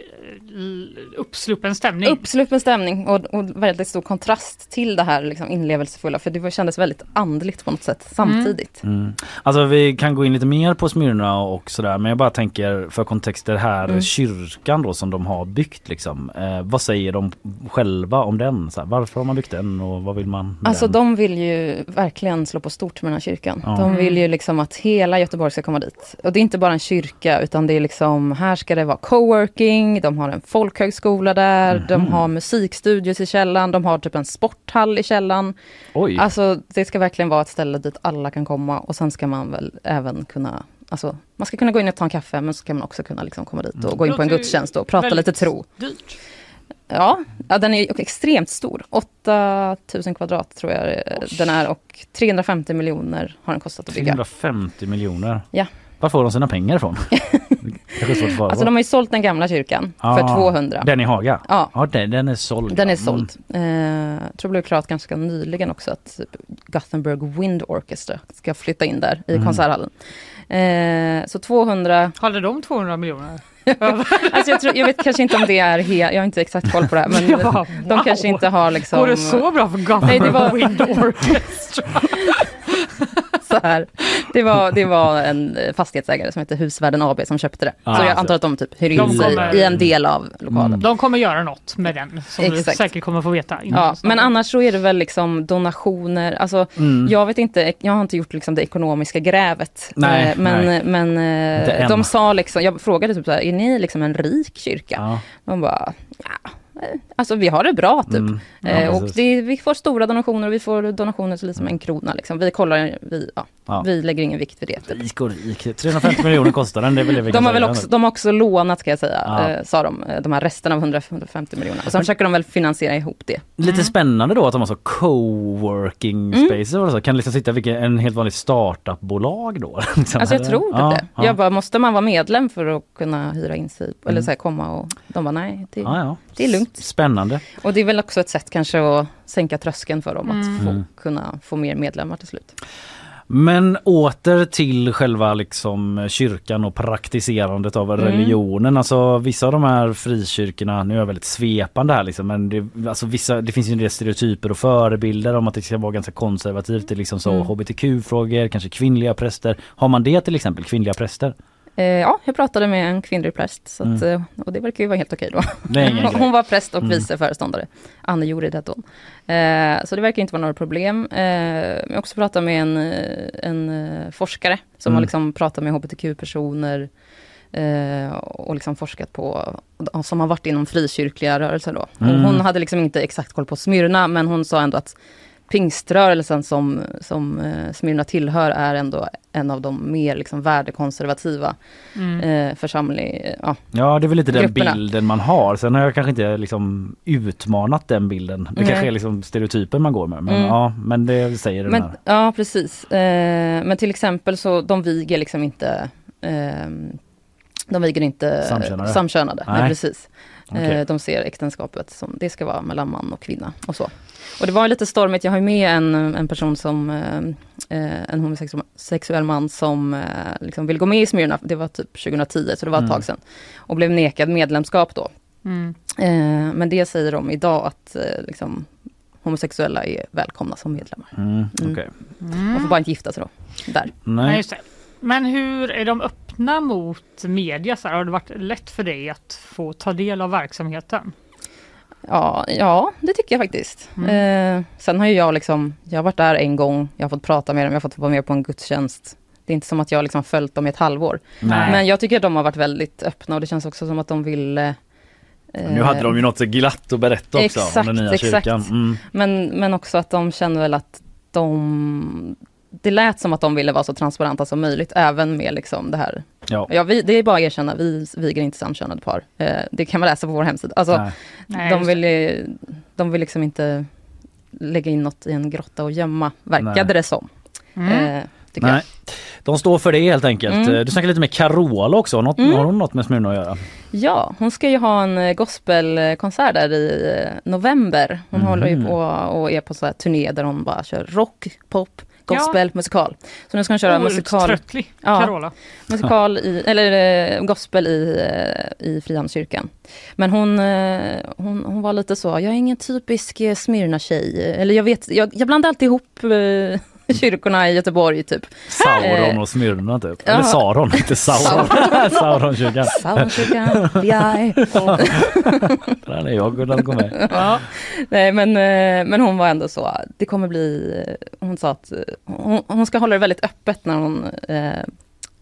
uppsluppen stämning. Uppsluppen stämning och, och väldigt stor kontrast till det här liksom inlevelsefulla för det kändes väldigt andligt på något sätt samtidigt. Mm. Alltså vi kan gå in lite mer på Smyrna och sådär men jag bara tänker för kontexter här Mm. kyrkan då som de har byggt liksom. Eh, vad säger de själva om den? Så här, varför har man byggt den och vad vill man Alltså den? de vill ju verkligen slå på stort med den här kyrkan. Ja. De vill ju liksom att hela Göteborg ska komma dit. Och det är inte bara en kyrka utan det är liksom, här ska det vara coworking, de har en folkhögskola där, de Mhm. har musikstudios i källaren, de har typ en sporthall i källaren. Oj! Alltså det ska verkligen vara ett ställe dit alla kan komma och sen ska man väl även kunna Alltså, man ska kunna gå in och ta en kaffe men så ska man också kunna liksom komma dit och gå in på en gudstjänst och prata lite tro. Dyrt. Ja, ja, den är extremt stor. 8000 kvadrat tror jag eh, den är och 350 miljoner har den kostat att bygga. 350 miljoner. Ja. Var får de sina pengar ifrån? Alltså de har ju sålt den gamla kyrkan för Ah, 200. Den i Haga? Ja. Ja den, den är såld. Den ja. är såld. Eh, jag tror det blev klart ganska nyligen också att Gothenburg Wind Orchestra ska flytta in där i Mm. konserthallen. Eh, så 200, Hade de 200 miljoner? alltså jag, tror, jag vet kanske inte om det är helt, jag har inte exakt koll på det här men bara, de wow. kanske inte har liksom Går det så bra för Gothenburg Nej, det var- Wind Orchestra? så här. Det var, det var en eh, fastighetsägare som heter Husvärden AB som köpte det. Ah, så jag antar att de typ hyr in De sig kommer- i en del av lokalen. De kommer göra något med den som du Exakt. säkert kommer få veta. Ja, men annars så är det väl liksom donationer, alltså Mm. jag vet inte, jag har inte gjort liksom det ekonomiska grävet. Nej, Eh, men nej. men Inte eh, än. de sa liksom, jag frågade typ så här, är ni liksom en rik kyrka? Ja. De bara, ja, alltså vi har det bra typ. Mm. Ja, Eh, och det, vi får stora donationer och vi får donationer till liksom en krona. Liksom. Vi kollar, vi, ja, Ja. vi lägger ingen vikt vid det. Typ. Rik och rik. 350 miljoner kostar den. Det väl det De har, väl också, de har också lånat ska jag säga, Ja. eh, sa de, eh, de här resten av 100, 150 miljoner. Och sen försöker de väl finansiera ihop det. Lite spännande då att de har så coworking Mm. spaces och så. Kan liksom sitta vilken, en helt vanlig startupbolag då? Liksom, Alltså jag tror det. Ja. Jag bara, måste man vara medlem för att kunna hyra in sig? Eller Mm. så här, komma och de bara, nej, det, det är lugnt. Spännande. Och det är väl också ett sätt kanske att sänka tröskeln för dem att få, Mm. kunna få mer medlemmar till slut. Men åter till själva liksom kyrkan och praktiserandet av Mm. religionen. Alltså vissa av de här frikyrkorna, nu är jag väldigt svepande här liksom, men det, alltså vissa, det finns ju en del stereotyper och förebilder om att det ska vara ganska konservativt. Det är liksom så Mm. hbtq-frågor, kanske kvinnliga präster. Har man det till exempel, kvinnliga präster? Eh, ja, jag pratade med en kvinnlig präst så att, Mm. eh, och det verkar ju vara helt okej då. Hon var präst och Mm. vice föreståndare. Anne Jorid hette hon. Eh, så det verkar inte vara några problem. Eh, jag också pratat med en, en forskare som Mm. har liksom pratat med hbtq-personer eh, och liksom forskat på, som har varit inom frikyrkliga rörelser då. Mm. hon hade liksom inte exakt koll på Smyrna, men hon sa ändå att pingströrelsen som, som eh, Smyrna tillhör är ändå en av de mer liksom värdekonservativa Mm. eh, församling, ja, Ja det är väl lite den Grupperna. bilden man har. Sen har jag kanske inte liksom utmanat den bilden. Det Nej. kanske är liksom stereotyper man går med. Men Mm. ja, men det säger den Men, här. ja, precis. Eh, men till exempel så de viger liksom inte eh, de viger inte Samkönade? samkönade. Nej. Nej. precis. Okej. Eh, de ser äktenskapet som det ska vara mellan man och kvinna och så. Och det var lite stormigt, jag har ju med en, en person som eh, eh, en homosexuell man som eh, liksom vill gå med i Smyrna, det var typ 2010 så det var ett Mm. tag sedan. Och blev nekad medlemskap då. Mm. Eh, men det säger de idag att eh, liksom, homosexuella är välkomna som medlemmar. Mm, Mm. okej. Man får bara inte gifta sig då. Där. Nej. Nej. Men hur är de öppna mot media? Så här, har det varit lätt för dig att få ta del av verksamheten? Ja, ja, det tycker jag faktiskt. Mm. Eh, sen har ju jag liksom, jag har varit där en gång, jag har fått prata med dem, jag har fått vara med på en gudstjänst. Det är inte som att jag liksom följt dem i ett halvår. Nej. Men jag tycker att de har varit väldigt öppna och det känns också som att de ville eh, Nu hade de ju något glatt att berätta också om Exakt, den nya exakt. kyrkan. Mm. men, men också att de känner väl att de det lät som att de ville vara så transparenta som möjligt, även med liksom det här. Ja. Ja, vi, det är bara att erkänna, vi viger inte samkönade par. Eh, det kan man läsa på vår hemsida. Alltså, Nej. Nej, de, vill, ju- de vill liksom inte lägga in något i en grotta och gömma, verkade Nej. det som. Mm. Eh, Nej. De står för det helt enkelt. Mm. Du snackade lite med Carola också. Något, Mm. Har hon något med Smyrna att göra? Ja, hon ska ju ha en eh, gospelkonsert där i eh, november. Hon Mhm. håller ju på och är på så här turné där hon bara kör rock, pop, gospel, musikal. Så nu ska hon köra musikal, Ja. Carola. musikal i, eller eh, gospel i, eh, i Frihamnskyrkan. Men hon, eh, hon, hon var lite så, jag är ingen typisk Smyrna-tjej. Eller jag vet, jag, jag blandar alltid ihop kyrkorna i Göteborg typ. Sauron Eh. och Smyrna typ. Eller Saron, inte Sauron. Sauronkyrkan. Sauronkyrkan. Där är jag kunnat gå med. Ja. Nej men, eh, men hon var ändå så, det kommer bli, hon sa att eh, hon, hon ska hålla det väldigt öppet när hon eh,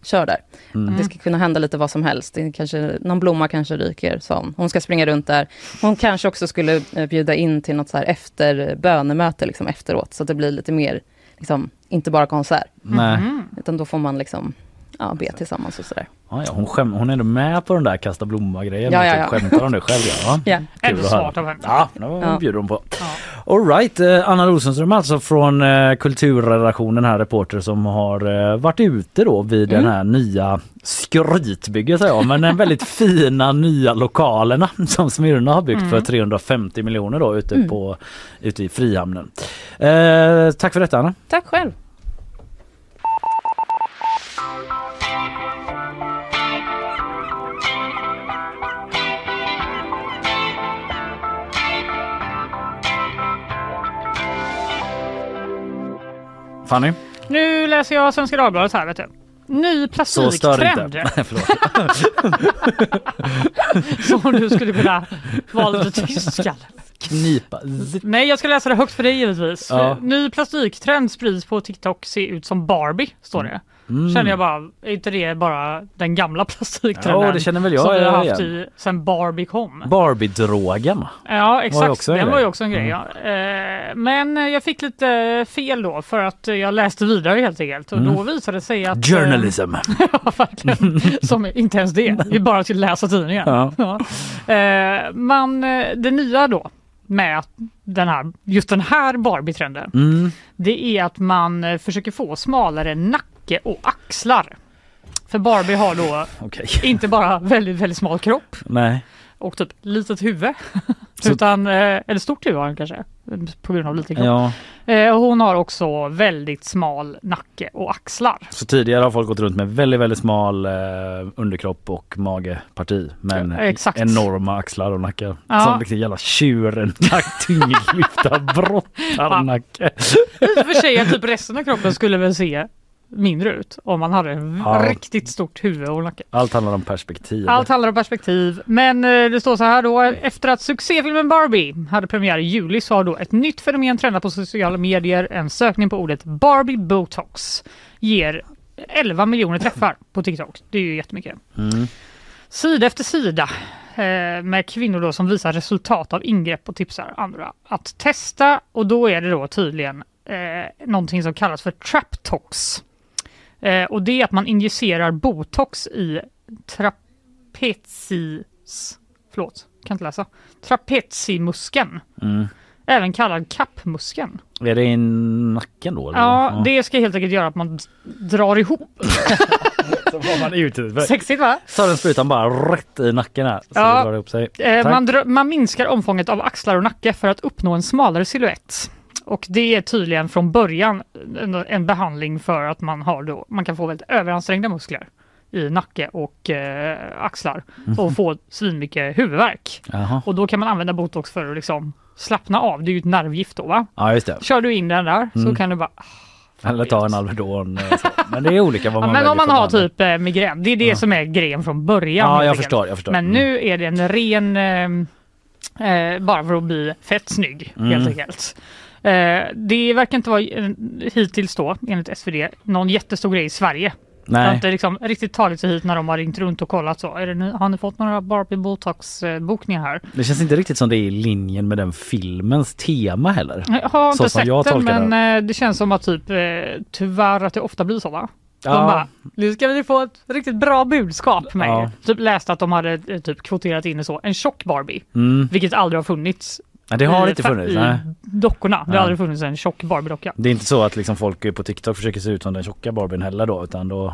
kör där. Mm. Det ska kunna hända lite vad som helst. Det kanske, någon blomma kanske ryker. Så hon. ska springa runt där. Hon kanske också skulle bjuda in till något så här efter bönemöte liksom efteråt. Så att det blir lite mer, liksom, inte bara konsert. Nej. Mm. Utan då får man liksom ja, be tillsammans och sådär. Ja, ja, hon, skäm, hon är ändå med på den där kasta blomma-grejen. Ja, ja, Typ ja. Skämtar om det själv. Ja. Ja. Kul Ändå att höra. smart av henne. Ja, det bjuder hon på. Ja. All right, eh, Anna Rosenström alltså från eh, kulturredaktionen här, reporter som har eh, varit ute då vid Mm. den här nya skrytbygget säger jag, men den väldigt fina nya lokalerna som Smyrna har byggt för 350 miljoner då ute, Mm. på, ute i Frihamnen. Eh, tack för detta Anna. Tack själv. Fanny? Nu läser jag Svenska Dagbladet här vet du. Ny Så plastiktrend. förlåt. Som du skulle kunna vara lite Kalle. Knipa. Nej, jag ska läsa det högt för dig givetvis. Ja. Ny plastiktrend sprids på TikTok, ser ut som Barbie, står det. Mm. Känner jag bara, är inte det bara den gamla plastiktrenden? Ja, det känner väl jag Som vi har haft i, sen Barbie kom. Barbie-drogen. Ja exakt, en den grej. var ju också en grej. Mm. Ja. Eh, Men jag fick lite fel då för att jag läste vidare helt enkelt och Mm. då visade det sig att... eh, Journalism. Ja, verkligen. Som inte ens det, det är bara till att läsa tidningen. Ja. Ja. Eh, eh, det nya då med den här, just den här Barbie-trenden, Mm. det är att man försöker få smalare nacke och axlar. För Barbie har då Okej. inte bara väldigt, väldigt smal kropp Nej. och typ litet huvud Så- Utan, eh, eller stort huvud har hon kanske, på grund av liten kropp. Ja, Eh, hon har också väldigt smal nacke och axlar. så tidigare har folk gått runt med väldigt, väldigt smal eh, underkropp och mageparti. Men Ja, enorma axlar och nackar. Ja. Som riktigt jävla tjurnack, tyngdlyfta, brottarnacke. I och för sig typ resten av kroppen skulle väl se mindre ut om man hade Ja. riktigt stort huvud och nacke. Allt handlar om perspektiv. Allt handlar om perspektiv. Men eh, det står så här då. Efter att succéfilmen Barbie hade premiär i juli så har då ett nytt fenomen trendat på sociala medier. En sökning på ordet Barbie Botox ger 11 miljoner träffar på TikTok. Det är ju jättemycket. Mm. Sida efter sida eh, med kvinnor då som visar resultat av ingrepp och tipsar andra att testa. Och då är det då tydligen eh, någonting som kallas för traptox. Eh, och det är att man injicerar botox i trapezius... Förlåt, kan inte läsa. Trapezimuskeln. Mm. Även kallad kappmuskeln. Är det i nacken då? eller? Ja, det ska helt enkelt göra att man drar ihop. Så man det. Sexigt va? Tar den sprutan bara rätt i nacken här. Så Ja. det drar ihop sig. Eh, man, dr- man minskar omfånget av axlar och nacke för att uppnå en smalare silhuett. Och det är tydligen från början en, en behandling för att man, har då, man kan få väldigt överansträngda muskler i nacke och eh, axlar och få svinmycket huvudvärk. Jaha. Och då kan man använda botox för att liksom slappna av. Det är ju ett nervgift då va? Ja just det. Kör du in den där så Mm. kan du bara... Eller ta en Alvedon. eh, så. Men det är olika vad Ja, man men väljer om man har behandling. typ eh, migrän, det är det Ja. som är grejen från början. Ja jag förstår. Jag förstår. Men Mm. nu är det en ren, eh, eh, bara för att bli fett snygg Mm. helt enkelt. Eh, det verkar inte vara hittills då, enligt SvD, någon jättestor grej i Sverige. Det har Nej. inte liksom riktigt tagit sig hit när de har ringt runt och kollat så. Det har ni fått några Barbie Botox bokningar här? Det känns inte riktigt som det är i linjen med den filmens tema heller. Jag har Så inte som sett jag den men eh, det känns som att typ eh, tyvärr att det ofta blir så va? De Ja. bara, nu ska vi få ett riktigt bra budskap med Ja. Typ läste att de hade typ kvoterat in det så, en tjock Barbie. Mm. Vilket aldrig har funnits Nej, det har i, inte funnits. i Nej. dockorna. Det har Ja. aldrig funnits en tjock Barbie-docka. Det är inte så att liksom folk på TikTok försöker se ut som den tjocka Barbien heller då utan då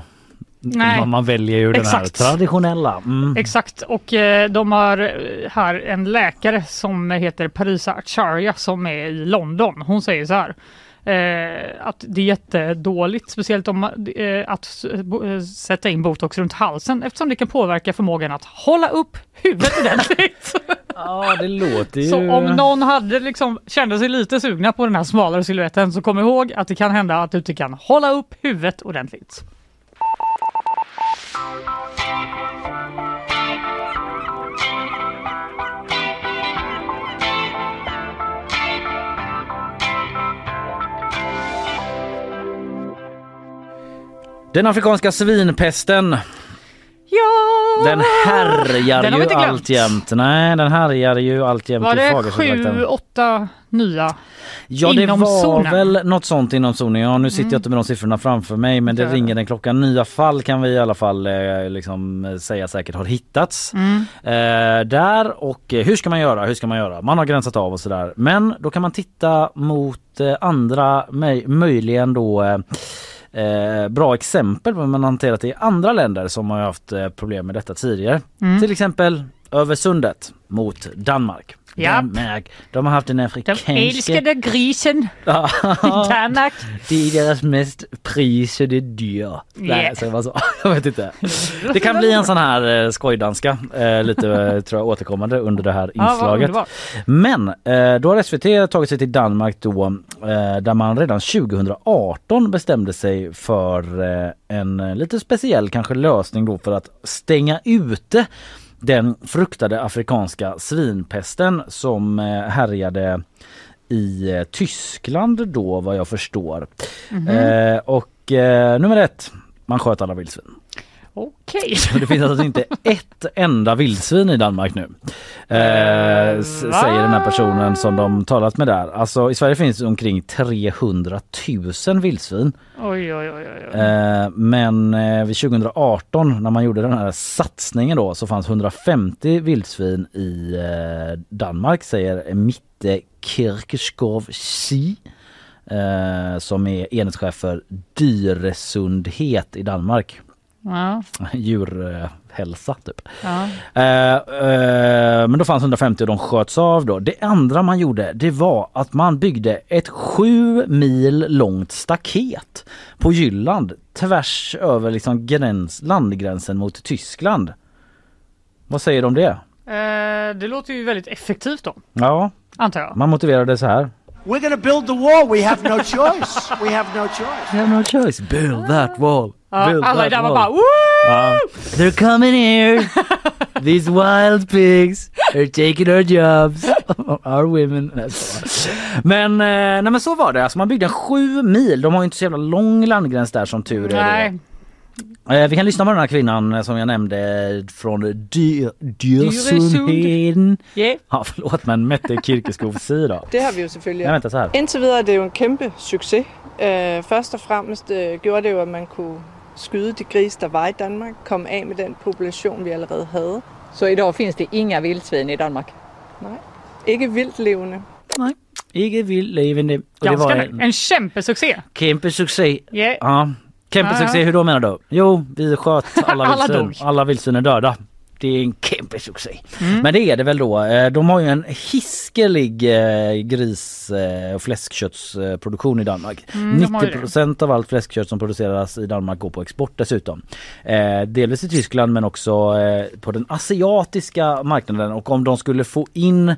Nej. man, väljer ju den här Exakt. traditionella. Mm. Exakt och eh, de har eh, här en läkare som heter Parisa Acharya som är i London. Hon säger så här. Eh, att det är jättedåligt, speciellt om eh, att bo- eh, sätta in botox runt halsen eftersom det kan påverka förmågan att hålla upp huvudet ordentligt. Ja det låter ju... Så om någon hade liksom, kände sig lite sugna på den här smalare siluetten så kom ihåg att det kan hända att du inte kan hålla upp huvudet ordentligt. Den afrikanska svinpesten Ja! den härjar Den ju glömt. alltjämt. Nej den härjar ju alltjämt Var det sju, åtta nya? Ja det var zonen? väl något sånt inom zonen. Ja, nu sitter Mm. jag inte med de siffrorna framför mig men det Inte ringer en klocka. Nya fall kan vi i alla fall eh, liksom eh, säga säkert har hittats. Mm. Eh, där och eh, hur ska man göra? Hur ska man göra? Man har gränsat av och sådär. Men då kan man titta mot eh, andra möj- möjligen då eh, bra exempel på hur man hanterat det i andra länder som har haft eh, problem med detta tidigare. Mm. Till exempel över sundet mot Danmark. Ja. Danmark. De har haft en Den afrikanska... älskade grisen Ja. Danmark. Det är deras mest prisade dyr. Nej, Yeah. säger man så? Jag vet inte. Det kan bli en sån här eh, skojdanska eh, lite eh, tror jag återkommande under det här inslaget. Men eh, då har SVT tagit sig till Danmark då eh, där man redan 2018 bestämde sig för eh, en eh, lite speciell kanske lösning då för att stänga ute den fruktade afrikanska svinpesten som eh, härjade i eh, Tyskland då vad jag förstår. Mhm. Eh, och eh, nummer ett, man sköt alla vildsvin. Okej. Och det finns alltså inte ett enda vildsvin i Danmark nu. Eh, va? säger den här personen som de talat med där. Alltså i Sverige finns omkring 300 000 vildsvin. Oj, oj, oj, oj. oj. Eh, men eh, vid 2018 när man gjorde den här satsningen då så fanns 150 vildsvin i eh, Danmark säger Mitte Kirkeskov Si. Eh, som är enhetschef för dyresundhet i Danmark. Ja, djurhälsa typ. ja. Eh, eh, men då fanns 150 och de sköts av då. Det andra man gjorde det var att man byggde ett sju mil långt staket på Jylland tvärs över liksom gräns, landgränsen mot Tyskland. Vad säger du om det? Eh, det låter ju väldigt effektivt då, Ja, antar jag. man motiverade så här. We're to build the wall. We have no choice. We have no choice. We have no choice. Build that wall. Ja, Build alla that där var wall. bara Woo! Ja. They're coming here. These wild pigs are taking our jobs. Our women. Men, eh, nej, men så var det. Alltså man byggde en sju mil. De har ju inte så jävla lång landgräns där som tur är. Nej, vi kan lyssna på den här kvinnan eh, som jag nämnde från Dy- Djursundheden. yeah. Ja förlåt men Mette Kirkeskov sida. Det har vi jo selvfølgelig. Nej vänta så här. Indtil videre er det jo en kæmpe succes. Øh, først og fremmest øh, gjorde det jo, at man kunne skyde de gris, der var i Danmark, komme af med den population, vi allerede havde. Så idag finns det inga vildsvin i Danmark? Ikke vildt levende. Ikke vild levande. Och det Ganska var en En kämpesuccé. kämpesuccé. Yeah. Ja, ja. hur då menar du? Jo, vi sköt alla Alla vildsvin. dog. alla vildsvin är döda. Det är en kämpesuccé. Mm. Men det är det väl då. Eh, De har ju en hiskelig eh, gris eh, och fläskköttsproduktion i Danmark. Mm, de har ju 90% av allt fläskkött som produceras i Danmark går på export dessutom. Delvis i Tyskland men också på den asiatiska marknaden och om de skulle få in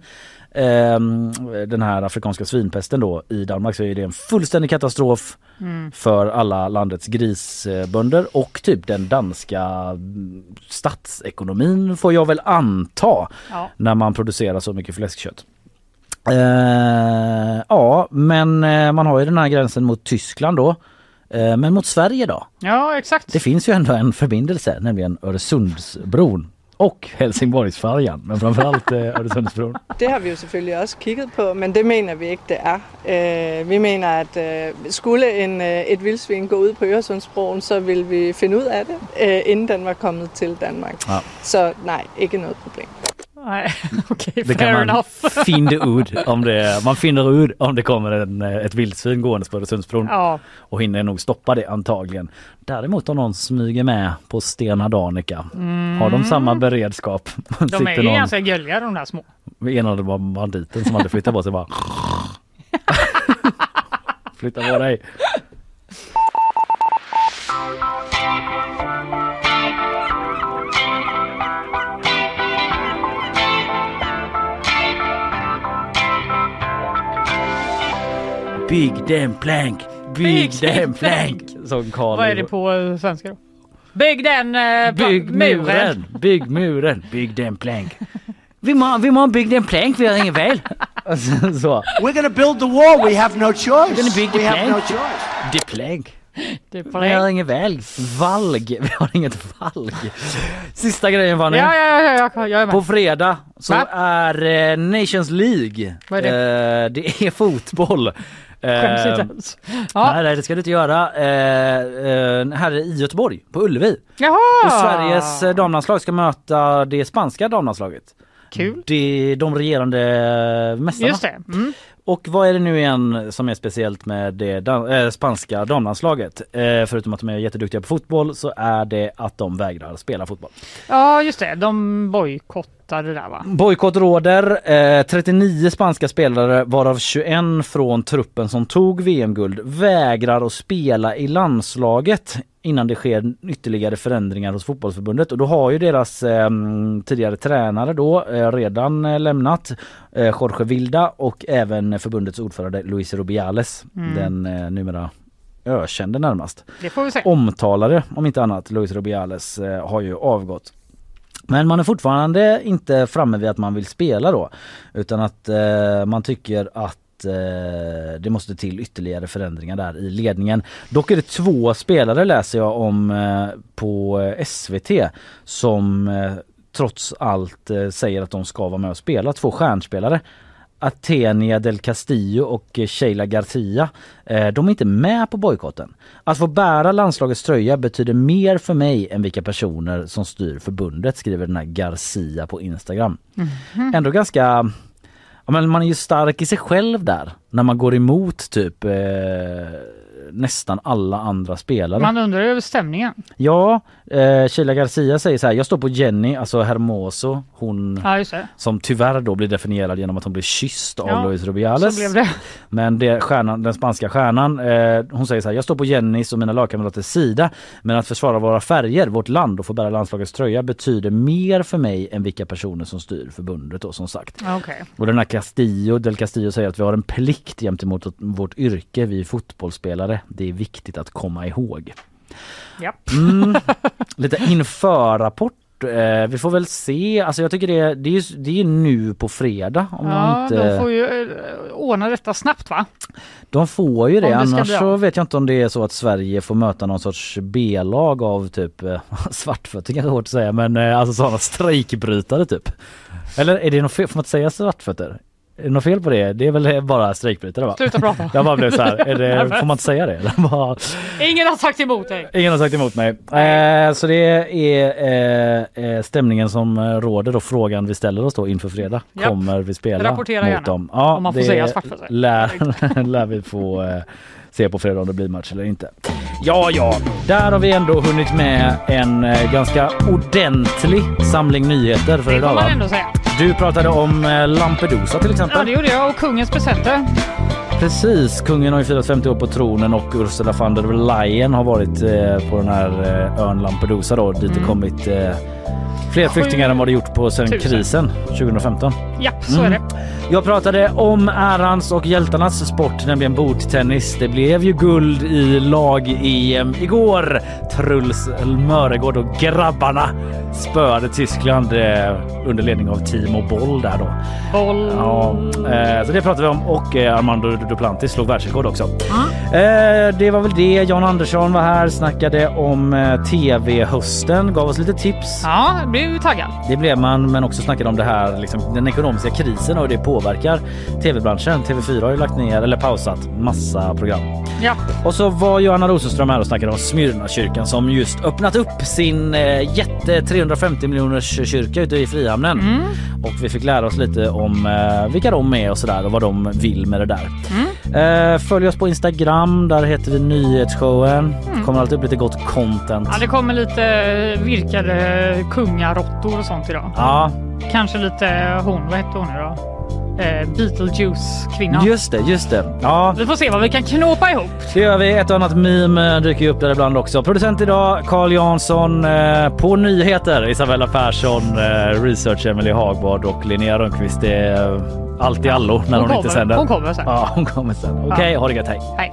den här afrikanska svinpesten då i Danmark så är det en fullständig katastrof Mm. för alla landets grisbönder och typ den danska statsekonomin får jag väl anta Ja. när man producerar så mycket fläskkött. Eh, ja men eh, man har ju den här gränsen mot Tyskland då. Eh, men mot Sverige då? ja, exakt. Det finns ju ändå en förbindelse, nämligen Öresundsbron och Helsingborgsfärjan, men framförallt eh, Öresundsbron. Det har vi jo selvfølgelig også kigget på, men det mener vi ikke, det er. Øh, vi mener, at øh, skulle en, øh, et vildsvin gå ud på Øresundsbroen, så vil vi finde ud af det, øh, inden den var kommet til Danmark. Ja. Så nej, ikke noget problem. Nej, okej, Det fair kan man finna ut om det, man finner ut om det kommer en, eh, ett vildsvin gående på Öresundsbron Ja, och hinner nog stoppa det antagligen. Däremot om någon smyger med på Stena Danica, har de samma beredskap? Mm. de är ju någon ganska gulliga de där små. enade banditen som hade flyttat på sig bara Flytta på dig. Big damn plank, big, Big damn damn plank. Som Karl Vad är det på eh, svenska då? Bygg den eh, Bygg muren. muren, bygg muren, bygg den plank. Vi må, vi må bygga en plank, vi har ingen väl. Så. We're to build the wall. We have no choice. gonna build the no plank. choice. Det plank. Det är på Vi har väg. ingen väg. Valg. Vi har inget valg. Sista grejen var nu. Ja, ja, ja, ja, jag är med. På fredag så Va? är eh, Nations League. Vad är det? Eh, det är fotboll. Skäms Eh, inte ens. Ja. Nej, nej, det ska du inte göra. Eh, eh, här i Göteborg, på Ullevi. Jaha! Och Sveriges eh, damlandslag ska möta det spanska damlandslaget. Kul. Det, de regerande mästarna. Just det. Mm. Och vad är det nu igen som är speciellt med det dan- äh, spanska damlandslaget? Eh, förutom att de är jätteduktiga på fotboll så är det att de vägrar spela fotboll. Ja, just det. De bojkottade det där va? Bojkott råder. Eh, 39 spanska spelare varav 21 från truppen som tog VM-guld vägrar att spela i landslaget innan det sker ytterligare förändringar hos fotbollsförbundet och då har ju deras eh, tidigare tränare då eh, redan eh, lämnat eh, Jorge Vilda och även förbundets ordförande Luis Rubiales, Mm. den eh, numera ökände närmast. Det får vi se. Omtalare om inte annat, Luis Rubiales eh, har ju avgått. Men man är fortfarande inte framme vid att man vill spela då utan att eh, man tycker att eh, det måste till ytterligare förändringar där i ledningen. Dock är det två spelare läser jag om eh, på eh, SVT som eh, trots allt eh, säger att de ska vara med och spela. Två stjärnspelare. Atenia del Castillo och eh, Sheila Garcia. Eh, de är inte med på bojkotten. Att få bära landslagets tröja betyder mer för mig än vilka personer som styr förbundet skriver den här Garcia på Instagram. Ändå ganska Ja, men man är ju stark i sig själv där när man går emot typ eh, nästan alla andra spelare. Man undrar över stämningen. Ja, eh, Sheila Garcia säger så här, jag står på Jenny, alltså Hermoso, hon Ja, som tyvärr då blir definierad genom att hon blir kysst av Ja, Luis Rubiales. Det. Men det, stjärnan, den spanska stjärnan, eh, hon säger så här, jag står på Jennys och mina lagkamraters sida men att försvara våra färger, vårt land och få bära landslagets tröja betyder mer för mig än vilka personer som styr förbundet då som sagt. Okej. Och den här Castillo, Del Castillo säger att vi har en plikt gentemot vårt yrke, vi är fotbollsspelare. Det är viktigt att komma ihåg. Japp. Mm, lite införrapport. Eh, vi får väl se. Alltså jag tycker det, det, är, det är nu på fredag. Om Ja, inte... de får ju eh, ordna detta snabbt va? De får ju det, det annars bli så vet jag inte om det är så att Sverige får möta någon sorts B-lag av typ eh, svartfötter kanske hårt att säga men alltså sådana strejkbrytare typ. Eller är det något fel, får man inte säga svartfötter? Är det något fel på det? Det är väl bara strejkbrytare va? Sluta prata. Jag bara blev så här, är det, får man inte säga det? Bara, Ingen har sagt emot dig. ingen har sagt emot mig. Eh, så det är eh, eh, stämningen som råder då frågan vi ställer oss då inför fredag. Japp. Kommer vi spela Rapportera mot gärna. dem? Ja, Om man får det säga svartfötter. Lär, lär vi få eh, se på fredag om det blir match eller inte. Ja, ja, där har vi ändå hunnit med en eh, ganska ordentlig samling nyheter för Det idag får man ändå säga. Du pratade om eh, Lampedusa till exempel. Ja det gjorde jag och kungens presenter. Precis, kungen har ju firat 50 år på tronen och Ursula von der Leyen har varit eh, på den här eh, ön Lampedusa då dit det kommit eh, fler flyktingar än vad det gjort på tusen. krisen 2015. Japp, så är Mm. det. Jag pratade om ärans och hjältarnas sport, nämligen bordtennis. Det blev ju guld i lag-EM igår. Truls Möregård och grabbarna spöade Tyskland eh, under ledning av Timo Boll där då. Boll. Ja, eh, så det pratade vi om och eh, Armando Duplantis slog världsrekord också. Eh, det var väl det. Jan Andersson var här, snackade om eh, tv-hösten, gav oss lite tips. Ja, jag blev ju taggad. Det blev man, men också snackade om det här, liksom, den ekonomiska krisen och hur det påverkar tv-branschen. TV4 har ju lagt ner, eller pausat, massa program. Ja. Och så var Johanna Rosenström här och snackade om Smyrnakyrkan som just öppnat upp sin eh, jätte 350 miljoners kyrka ute i Frihamnen. Mm. Och vi fick lära oss lite om eh, vilka de är och sådär och vad de vill med det där. Mm. Eh, följ oss på Instagram, där heter vi Nyhetsshowen. Mm. Kommer alltid upp lite gott content. Ja, det kommer lite virkade kungaråttor och sånt idag. Ja, Kanske lite hon, vad hette hon då? Eh, Beetlejuice-kvinnan. just det, just det. Ja, Vi får se vad vi kan knåpa ihop. det gör vi. Ett och annat meme dyker upp där ibland också. Producent idag Carl Jansson. Eh, på nyheter Isabella Persson, eh, research Emily Hagbard och Linnea Rönnqvist. Det är allt i allo när hon, Hon inte kommer. sänder. Hon kommer sen. Ja, hon kommer sen. Okej, Ja. ha det gött. Hej. Hej.